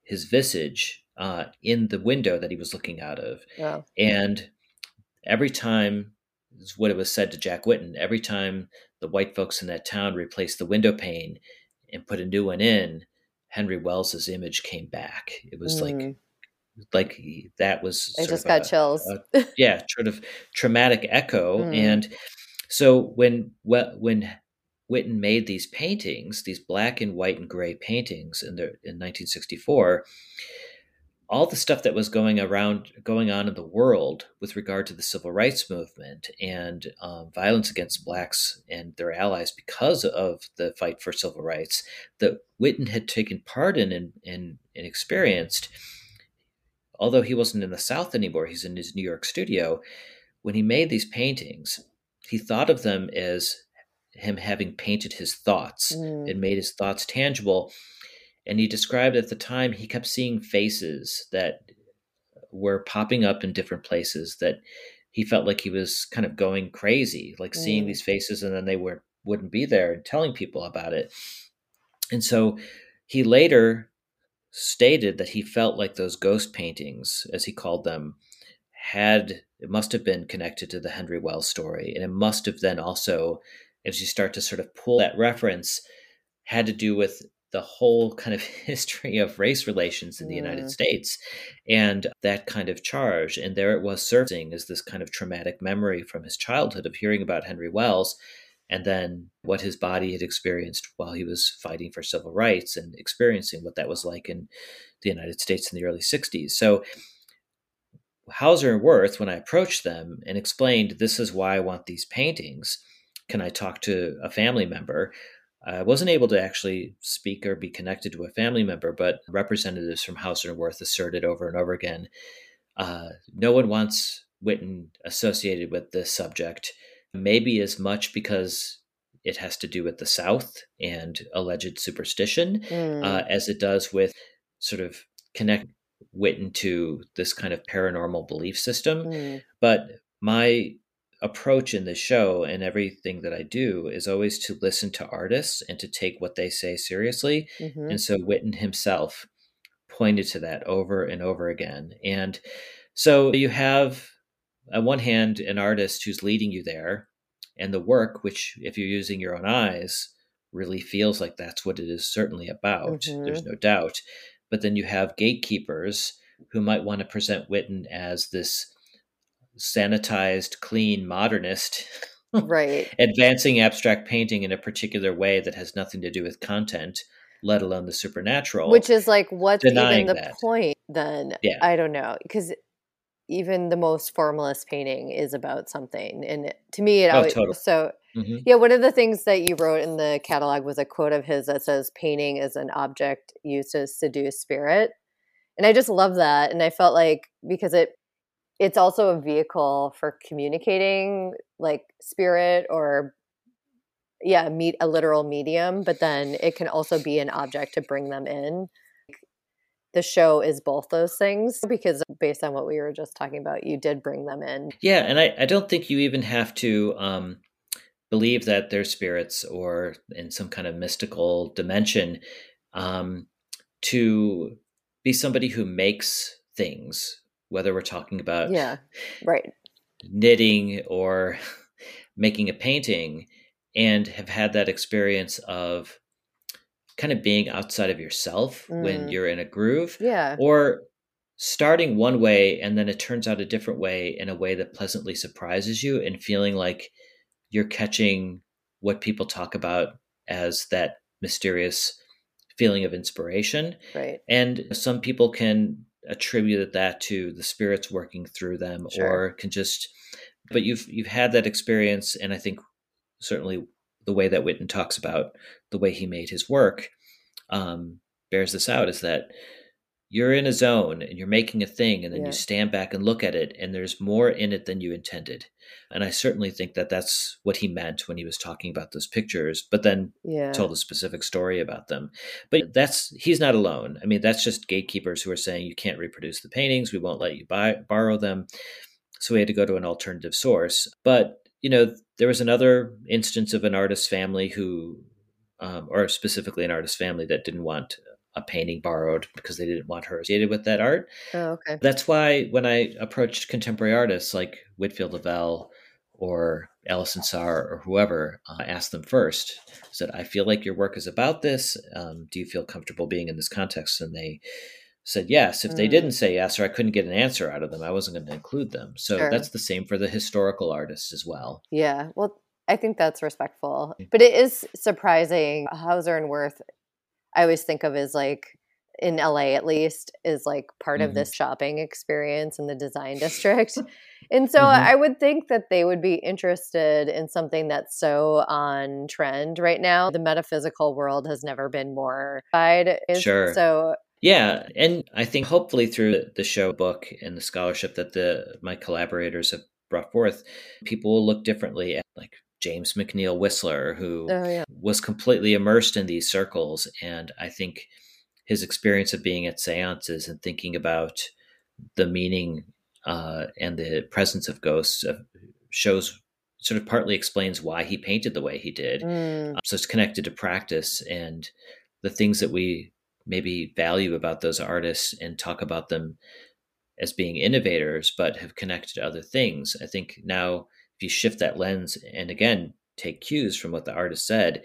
Speaker 3: his visage uh, in the window that he was looking out of.
Speaker 1: Wow.
Speaker 3: And every time, is what it was said to Jack Whitten, every time the white folks in that town replaced the window pane and put a new one in, Henry Wells's image came back. It was mm. like like that was
Speaker 1: I just got
Speaker 3: a,
Speaker 1: chills.
Speaker 3: a, yeah, sort of traumatic echo. Mm. And so when when Whitten made these paintings, these black and white and gray paintings in the in 1964, all the stuff that was going around going on in the world with regard to the civil rights movement and um, violence against blacks and their allies because of the fight for civil rights that Whitten had taken part in and, and, and experienced although he wasn't in the south anymore he's in his new york studio when he made these paintings he thought of them as him having painted his thoughts mm. and made his thoughts tangible and he described at the time he kept seeing faces that were popping up in different places that he felt like he was kind of going crazy like mm. seeing these faces and then they were wouldn't be there and telling people about it and so he later stated that he felt like those ghost paintings as he called them had it must have been connected to the Henry Wells story. And it must have then also, as you start to sort of pull that reference, had to do with the whole kind of [laughs] history of race relations in the mm. United States and that kind of charge. And there it was surfacing as this kind of traumatic memory from his childhood of hearing about Henry Wells and then what his body had experienced while he was fighting for civil rights and experiencing what that was like in the United States in the early 60s. So Hauser and Wirth, when I approached them and explained, this is why I want these paintings, can I talk to a family member? I wasn't able to actually speak or be connected to a family member, but representatives from Hauser and Wirth asserted over and over again uh, no one wants Whitten associated with this subject, maybe as much because it has to do with the South and alleged superstition mm. uh, as it does with sort of connect Whitten to this kind of paranormal belief system. Mm. But my approach in the show and everything that I do is always to listen to artists and to take what they say seriously. Mm-hmm. And so Whitten himself pointed to that over and over again. And so you have, on one hand, an artist who's leading you there, and the work, which, if you're using your own eyes, really feels like that's what it is certainly about. Mm-hmm. There's no doubt. But then you have gatekeepers who might want to present Whitten as this sanitized, clean modernist.
Speaker 1: Right. [laughs]
Speaker 3: advancing abstract painting in a particular way that has nothing to do with content, let alone the supernatural.
Speaker 1: Which is like, what's even the that. point then? Yeah. I don't know. Because even the most formalist painting is about something. And to me, it oh, always, totally. so mm-hmm. yeah, one of the things that you wrote in the catalog was a quote of his that says, painting is an object used to seduce spirit. And I just love that. And I felt like because it it's also a vehicle for communicating like spirit or yeah meet a literal medium but then it can also be an object to bring them in. The show is both those things because based on what we were just talking about you did bring them in.
Speaker 3: Yeah and i, I don't think you even have to um, believe that they're spirits or in some kind of mystical dimension um, to be somebody who makes things whether we're talking about
Speaker 1: yeah right.
Speaker 3: knitting or making a painting and have had that experience of kind of being outside of yourself mm. when you're in a groove
Speaker 1: yeah.
Speaker 3: or starting one way and then it turns out a different way in a way that pleasantly surprises you and feeling like you're catching what people talk about as that mysterious feeling of inspiration.
Speaker 1: Right.
Speaker 3: And some people can attributed that to the spirits working through them sure. or can just but you've you've had that experience and i think certainly the way that whitten talks about the way he made his work um, bears this out is that you're in a zone and you're making a thing and then yeah. you stand back and look at it and there's more in it than you intended. And i certainly think that that's what he meant when he was talking about those pictures but then yeah. told a specific story about them. But that's he's not alone. I mean that's just gatekeepers who are saying you can't reproduce the paintings we won't let you buy borrow them. So we had to go to an alternative source. But you know there was another instance of an artist family who um, or specifically an artist family that didn't want a painting borrowed because they didn't want her associated with that art.
Speaker 1: Oh, okay.
Speaker 3: That's why when I approached contemporary artists like Whitfield Lovell or Alison Saar or whoever, I asked them first, I said, I feel like your work is about this. Um, do you feel comfortable being in this context? And they said yes. If they mm. didn't say yes or I couldn't get an answer out of them, I wasn't going to include them. So sure. that's the same for the historical artists as well.
Speaker 1: Yeah. Well, I think that's respectful. Mm. But it is surprising. Hauser and Wirth I always think of as like in LA at least is like part mm-hmm. of this shopping experience in the design district. [laughs] and so mm-hmm. I would think that they would be interested in something that's so on trend right now. The metaphysical world has never been more wide.
Speaker 3: Sure.
Speaker 1: So
Speaker 3: yeah, and I think hopefully through the show book and the scholarship that the my collaborators have brought forth, people will look differently at like James McNeill Whistler, who oh, yeah. was completely immersed in these circles. And I think his experience of being at seances and thinking about the meaning uh, and the presence of ghosts shows sort of partly explains why he painted the way he did. Mm. Um, so it's connected to practice and the things that we maybe value about those artists and talk about them as being innovators, but have connected to other things. I think now you shift that lens and again take cues from what the artist said,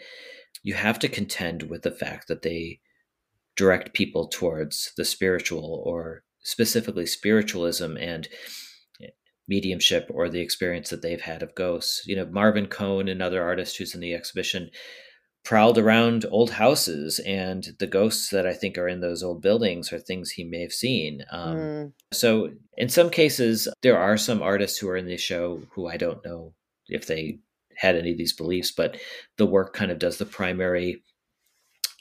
Speaker 3: you have to contend with the fact that they direct people towards the spiritual or specifically spiritualism and mediumship or the experience that they've had of ghosts. You know, Marvin Cone, another artist who's in the exhibition, prowled around old houses, and the ghosts that I think are in those old buildings are things he may have seen. Um, mm. So, in some cases, there are some artists who are in the show who I don't know if they had any of these beliefs, but the work kind of does the primary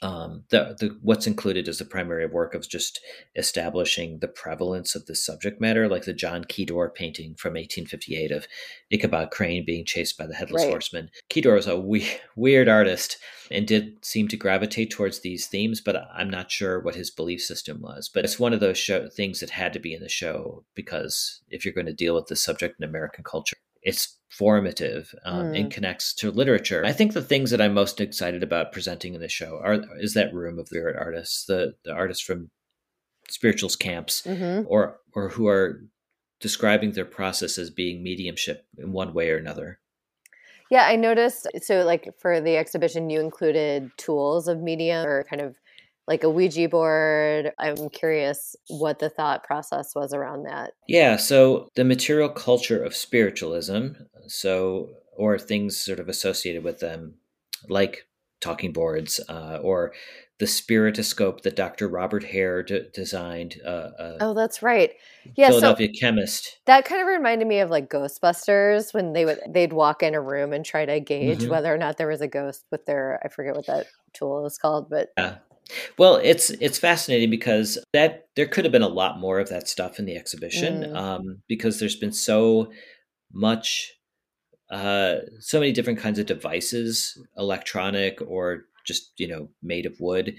Speaker 3: um, the, the what's included is the primary work of just establishing the prevalence of the subject matter, like the John Quidor painting from 1858 of Ichabod Crane being chased by the headless right. horseman. Quidor was a we- weird artist and did seem to gravitate towards these themes, but I'm not sure what his belief system was. But it's one of those show- things that had to be in the show because if you're going to deal with the subject in American culture, it's formative um, mm. and connects to literature. I think the things that I'm most excited about presenting in the show are is that room of the art artists, the the artists from spirituals camps, mm-hmm. or or who are describing their process as being mediumship in one way or another.
Speaker 1: Yeah, I noticed. So, like for the exhibition, you included tools of medium or kind of like a Ouija board. I'm curious what the thought process was around that.
Speaker 3: Yeah, so the material culture of spiritualism, so or things sort of associated with them, like talking boards uh, or the spiritoscope that Dr. Robert Hare d- designed. Uh, uh,
Speaker 1: oh, that's right. Yeah,
Speaker 3: Philadelphia so chemist.
Speaker 1: That kind of reminded me of like Ghostbusters when they would they'd walk in a room and try to gauge mm-hmm. whether or not there was a ghost with their I forget what that tool is called, but
Speaker 3: yeah. Well, it's it's fascinating because that there could have been a lot more of that stuff in the exhibition mm. um, because there's been so much, uh, so many different kinds of devices, electronic or just you know made of wood,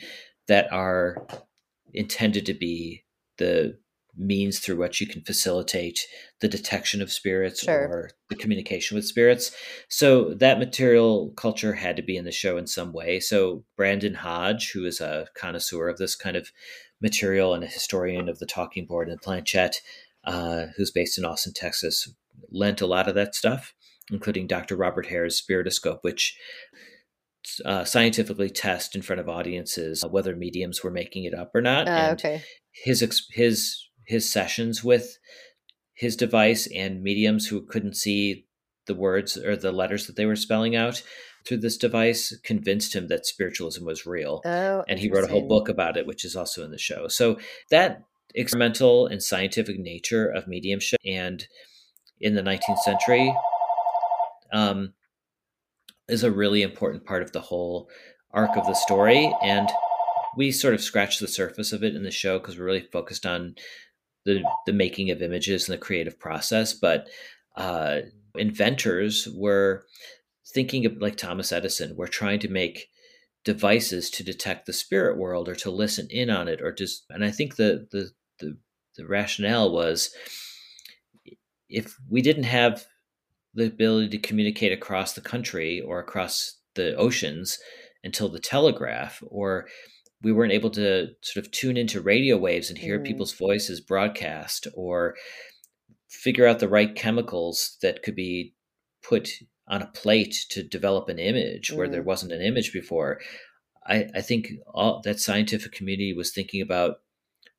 Speaker 3: that are intended to be the means through which you can facilitate the detection of spirits sure. or the communication with spirits. So that material culture had to be in the show in some way. So Brandon Hodge, who is a connoisseur of this kind of material and a historian of the talking board and the planchette, uh, who's based in Austin, Texas, lent a lot of that stuff, including Dr. Robert Hare's spiritoscope, which uh, scientifically test in front of audiences whether mediums were making it up or not.
Speaker 1: Uh, okay.
Speaker 3: His his his sessions with his device and mediums who couldn't see the words or the letters that they were spelling out through this device convinced him that spiritualism was real.
Speaker 1: Oh,
Speaker 3: and he wrote a whole book about it, which is also in the show. So that experimental and scientific nature of mediumship and in the 19th century um, is a really important part of the whole arc of the story. And we sort of scratched the surface of it in the show because we're really focused on the the making of images and the creative process, but uh, inventors were thinking of like Thomas Edison, were trying to make devices to detect the spirit world or to listen in on it or just and I think the the the, the rationale was if we didn't have the ability to communicate across the country or across the oceans until the telegraph or we weren't able to sort of tune into radio waves and hear mm. people's voices broadcast or figure out the right chemicals that could be put on a plate to develop an image mm. where there mm. wasn't an image before. I, I think all that scientific community was thinking about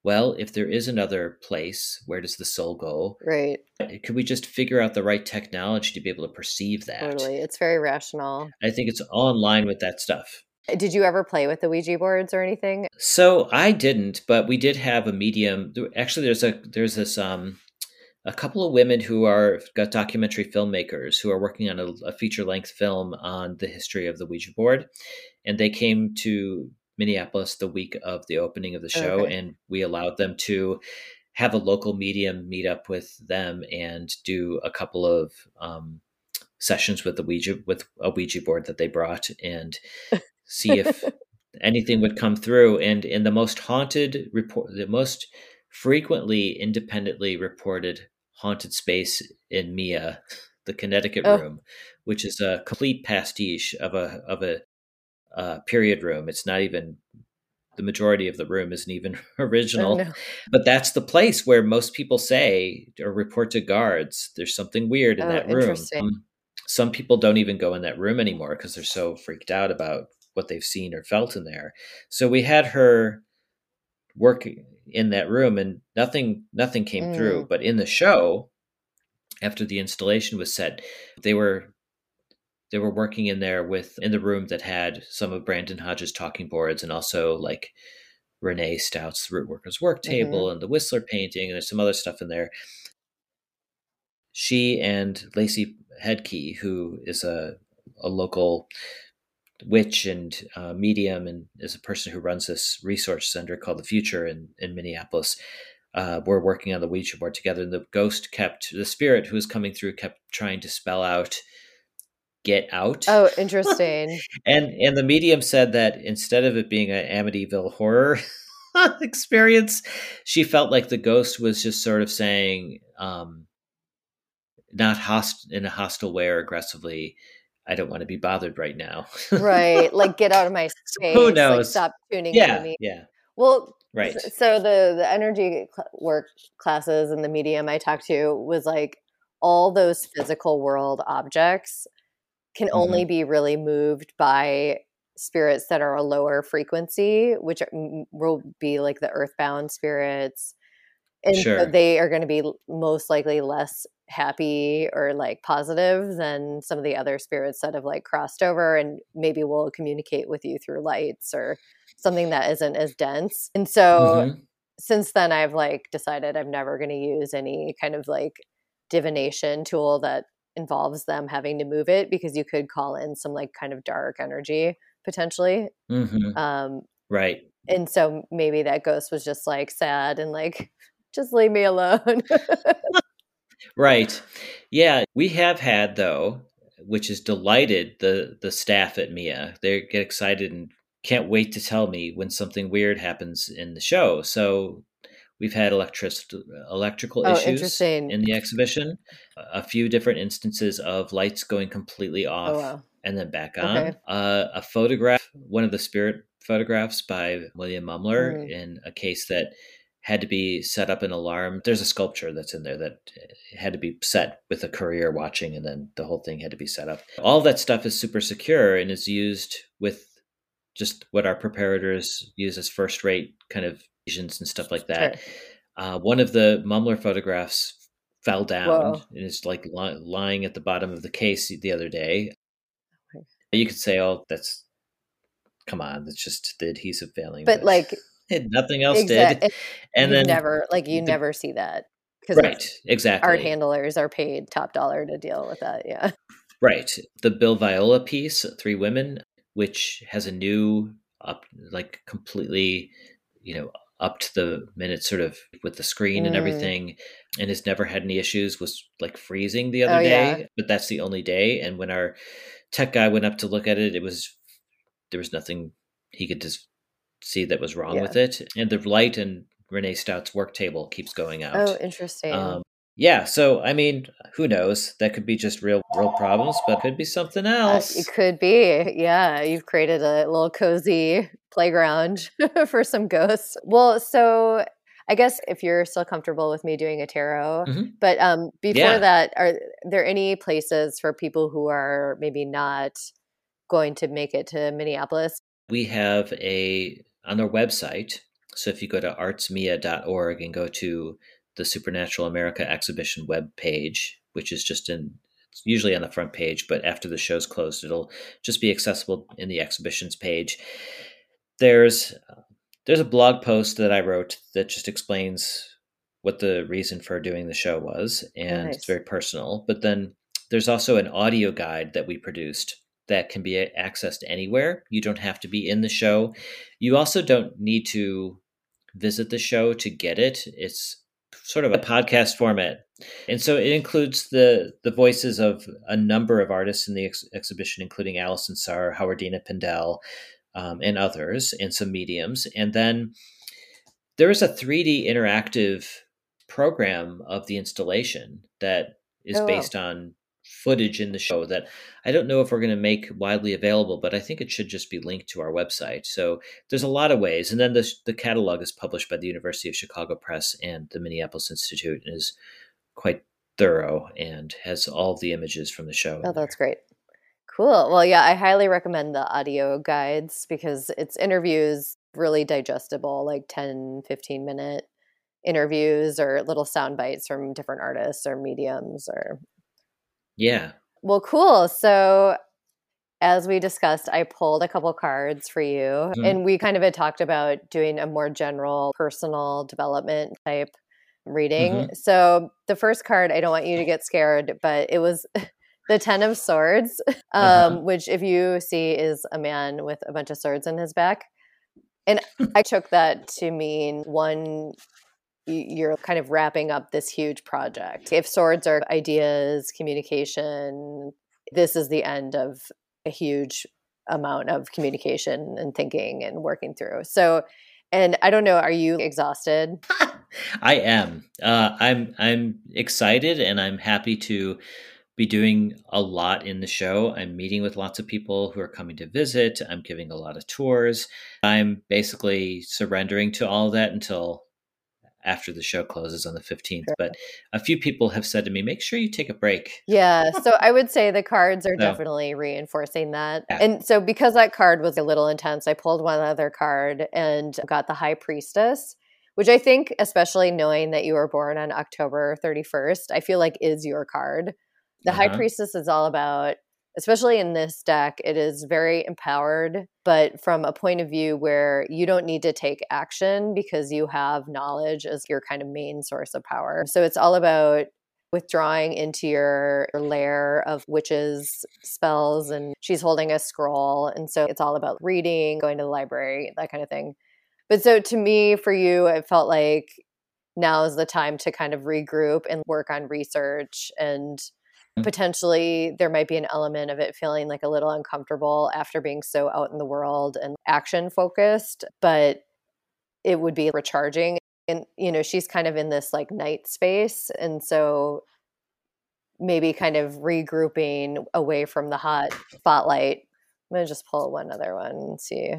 Speaker 3: well, if there is another place, where does the soul go?
Speaker 1: Right.
Speaker 3: Could we just figure out the right technology to be able to perceive that?
Speaker 1: Totally. It's very rational.
Speaker 3: I think it's all in line with that stuff.
Speaker 1: Did you ever play with the Ouija boards or anything?
Speaker 3: So I didn't, but we did have a medium. Actually, there's a there's this um a couple of women who are got documentary filmmakers who are working on a, a feature length film on the history of the Ouija board, and they came to Minneapolis the week of the opening of the show, okay. and we allowed them to have a local medium meet up with them and do a couple of um, sessions with the Ouija with a Ouija board that they brought and [laughs] see if [laughs] anything would come through. And in the most haunted report, the most frequently independently reported haunted space in Mia, the Connecticut oh. room, which is a complete pastiche of a of a uh, period room. It's not even the majority of the room isn't even [laughs] original.
Speaker 1: Oh, no.
Speaker 3: But that's the place where most people say or report to guards there's something weird in
Speaker 1: Oh,
Speaker 3: that room. Um, some people don't even go in that room anymore because they're so freaked out about what they've seen or felt in there. So we had her work in that room and nothing nothing came through.
Speaker 1: Mm.
Speaker 3: But in the show, after the installation was set, they were they were working in there with in the room that had some of Brandon Hodge's talking boards and also like Renee Stout's root workers work table and the Whistler painting and there's some other stuff in there. She and Lacey Headkey, who is a a local witch and uh, medium and is a person who runs this resource center called the Future in in Minneapolis. Uh, were working on the Ouija board together, and the ghost kept the spirit who was coming through kept trying to spell out "get out."
Speaker 1: Oh, [laughs] interesting.
Speaker 3: And and the medium said that instead of it being an Amityville horror [laughs] experience, she felt like the ghost was just sort of saying, um, not host in a hostile way or aggressively, I don't want to be bothered right now.
Speaker 1: right. Like get out of my [laughs] space.
Speaker 3: Who
Speaker 1: Like
Speaker 3: knows?
Speaker 1: stop tuning
Speaker 3: yeah,
Speaker 1: into me.
Speaker 3: yeah,
Speaker 1: Well,
Speaker 3: right.
Speaker 1: so the the energy cl- work classes and the medium I talked to was like all those physical world objects can only
Speaker 3: Mm-hmm.
Speaker 1: be really moved by spirits that are a lower frequency, which are, will be like the earthbound spirits. And so they are going to be most likely less happy or like positive than some of the other spirits that have like crossed over and maybe will communicate with you through lights or something that isn't as dense. And so
Speaker 3: Mhm.
Speaker 1: since then I've like decided I'm never going to use any kind of like divination tool that involves them having to move it because you could call in some like kind of dark energy potentially.
Speaker 3: Mhm.
Speaker 1: Um
Speaker 3: Right.
Speaker 1: and so maybe that ghost was just like sad and like just leave me alone. [laughs]
Speaker 3: Right. Yeah, we have had though, which has delighted the the staff at Mia. They get excited and can't wait to tell me when something weird happens in the show. So we've had electric electrical
Speaker 1: Oh,
Speaker 3: issues in the exhibition, a few different instances of lights going completely off
Speaker 1: oh wow.
Speaker 3: and then back on.
Speaker 1: Okay.
Speaker 3: Uh, a photograph, one of the spirit photographs by William Mumler
Speaker 1: Mm.
Speaker 3: in a case that had to be set up an alarm. There's a sculpture that's in there that had to be set with a courier watching, and then the whole thing had to be set up. All that stuff is super secure and is used with just what our preparators use as first rate kind of visions and stuff like that.
Speaker 1: Sure.
Speaker 3: Uh, one of the Mumler photographs fell down
Speaker 1: Whoa.
Speaker 3: and is like li- lying at the bottom of the case the other day.
Speaker 1: Okay.
Speaker 3: You could say, "Oh, that's come on, that's just the adhesive failing."
Speaker 1: But like [laughs]
Speaker 3: nothing else
Speaker 1: exact-
Speaker 3: did. And
Speaker 1: you
Speaker 3: then
Speaker 1: never like you
Speaker 3: the-
Speaker 1: never see that because
Speaker 3: right, exactly.
Speaker 1: art handlers are paid top dollar to deal with that. Yeah.
Speaker 3: Right. The Bill Viola piece, Three Women, which has a new up like completely, you know, up to the minute sort of with the screen and
Speaker 1: Mm.
Speaker 3: everything and has never had any issues was like freezing the other
Speaker 1: Oh,
Speaker 3: day.
Speaker 1: yeah.
Speaker 3: But that's the only day. And when our tech guy went up to look at it, it was there was nothing he could just see that was wrong
Speaker 1: Yeah.
Speaker 3: with it. And the light and Renee Stout's work table keeps going out.
Speaker 1: Oh, interesting.
Speaker 3: Um, yeah, so I mean, who knows? That could be just real, real problems, but could be something
Speaker 1: Uh,
Speaker 3: else.
Speaker 1: it could be. Yeah, you've created a little cozy playground [laughs] for some ghosts. Well, so I guess if you're still comfortable with me doing a tarot,
Speaker 3: Mhm.
Speaker 1: but um, before
Speaker 3: Yeah.
Speaker 1: that, are there any places for people who are maybe not going to make it to Minneapolis?
Speaker 3: We have a on our website. So if you go to artsmia.org and go to the Supernatural America exhibition web page, which is just in it's usually on the front page, but after the show's closed, it'll just be accessible in the exhibitions page. There's there's a blog post that I wrote that just explains what the reason for doing the show was, and
Speaker 1: Nice.
Speaker 3: it's very personal. But then there's also an audio guide that we produced that can be accessed anywhere. You don't have to be in the show. You also don't need to visit the show to get it. It's sort of a podcast format. And so it includes the the voices of a number of artists in the ex- exhibition, including Alison Saar, Howardena Pindell, um, and others, and some mediums. And then there is a 3D interactive program of the installation that is
Speaker 1: Oh, wow.
Speaker 3: based on footage in the show that I don't know if we're going to make widely available, but I think it should just be linked to our website. So there's a lot of ways. And then the, the catalog is published by the University of Chicago Press and the Minneapolis Institute and is quite thorough and has all the images from the show.
Speaker 1: Oh, that's great. Cool. Well, yeah, I highly recommend the audio guides because it's interviews really digestible, like 10, 15 minute interviews or little sound bites from different artists or mediums or
Speaker 3: yeah
Speaker 1: well cool so as we discussed i pulled a couple cards for you mm-hmm. and we kind of had talked about doing a more general personal development type reading mm-hmm. so the first card i don't want you to [laughs] get scared but it was [laughs] the ten of swords [laughs] uh-huh. um, uh-huh. which if you see is a man with a bunch of swords in his back and I took that to mean one you're kind of wrapping up this huge project. If swords are ideas, communication, this is the end of a huge amount of communication and thinking and working through. So, and I don't know, are you exhausted? [laughs]
Speaker 3: I am. Uh, I'm. I'm excited, and I'm happy to be doing a lot in the show. I'm meeting with lots of people who are coming to visit. I'm giving a lot of tours. I'm basically surrendering to all that until after the show closes on the 15th. Sure. But a few people have said to me, make sure you take a break.
Speaker 1: Yeah. So I would say the cards are definitely reinforcing that. Yeah. And so because that card was a little intense, I pulled one other card and got the High Priestess. Which I think, especially knowing that you were born on October 31st, I feel like is your card. The uh-huh. High Priestess is all about especially in this deck, it is very empowered, but from a point of view where you don't need to take action because you have knowledge as your kind of main source of power. So it's all about withdrawing into your lair of witches spells and she's holding a scroll and so it's all about reading going to the library that kind of thing but so to me for you it felt like now is the time to kind of regroup and work on research and. Mm-hmm. potentially there might be an element of it feeling like a little uncomfortable after being so out in the world and action focused but it would be recharging and you know she's kind of in this like night space and so maybe kind of regrouping away from the hot spotlight. I'm going to just pull one other one and see.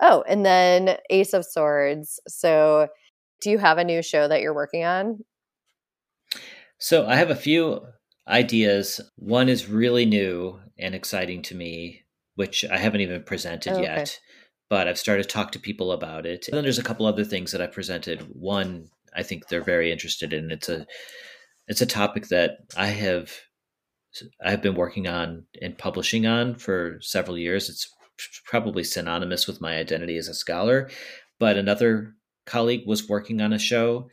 Speaker 1: Oh and then ace of swords. So do you have a new show that you're working on?
Speaker 3: So i have a few ideas. One is really new and exciting to me, which I haven't even presented oh, yet, okay. but I've started to talk to people about it. And then there's a couple other things that I presented. One I think they're very interested in. It's a it's a topic that I have I've been working on and publishing on for several years. It's probably synonymous with my identity as a scholar, but another colleague was working on a show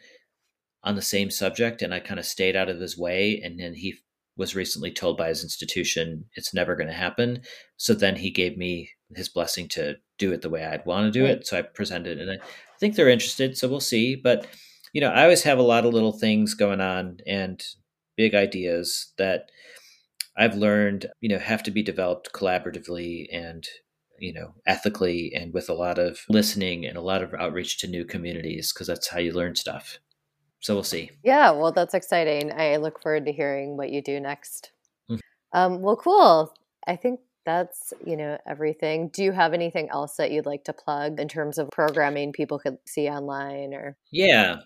Speaker 3: on the same subject and I kind of stayed out of his way and then he was recently told by his institution it's never going to happen. So then he gave me his blessing to do it the way I'd want to do it. So I presented and I think they're interested. So we'll see. But, you know, I always have a lot of little things going on and big ideas that I've learned, you know, have to be developed collaboratively and you know ethically and with a lot of listening and a lot of outreach to new communities because that's how you learn stuff so we'll see.
Speaker 1: Yeah, well, that's exciting. I look forward to hearing what you do next. Mm-hmm. Um, well, cool. I think that's you know everything. Do you have anything else that you'd like to plug in terms of programming people could see online or?
Speaker 3: Yeah,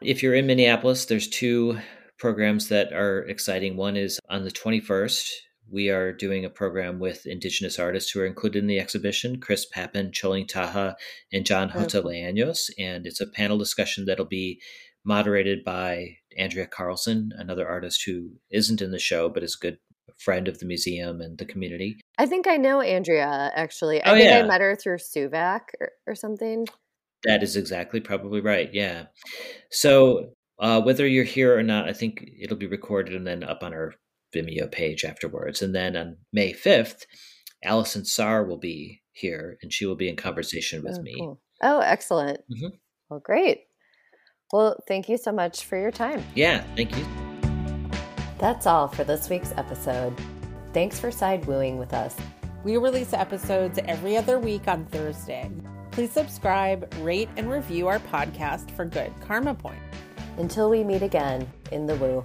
Speaker 3: if you're in Minneapolis, there's two programs that are exciting. One is on the 21st. We are doing a program with Indigenous artists who are included in the exhibition Chris Pappan, Choling Taha, and John Jota Leaños. And it's a panel discussion that'll be moderated by Andrea Carlson, another artist who isn't in the show but is a good friend of the museum and the community.
Speaker 1: I think I know Andrea actually. I oh, think yeah. I met her through SooVAC or, or, something.
Speaker 3: That is exactly probably right. Yeah. So uh, whether you're here or not, I think it'll be recorded and then up on our Vimeo page afterwards. And then on May 5th, Alison Saar will be here and she will be in conversation with
Speaker 1: oh,
Speaker 3: me.
Speaker 1: Cool. Oh, excellent. Mm-hmm. Well, great. Well, thank you so much for your time.
Speaker 3: Yeah, thank you.
Speaker 1: That's all for this week's episode. Thanks for side wooing with us.
Speaker 2: We release episodes every other week on Thursday. Please subscribe, rate, and review our podcast for good karma points.
Speaker 1: Until we meet again in the woo.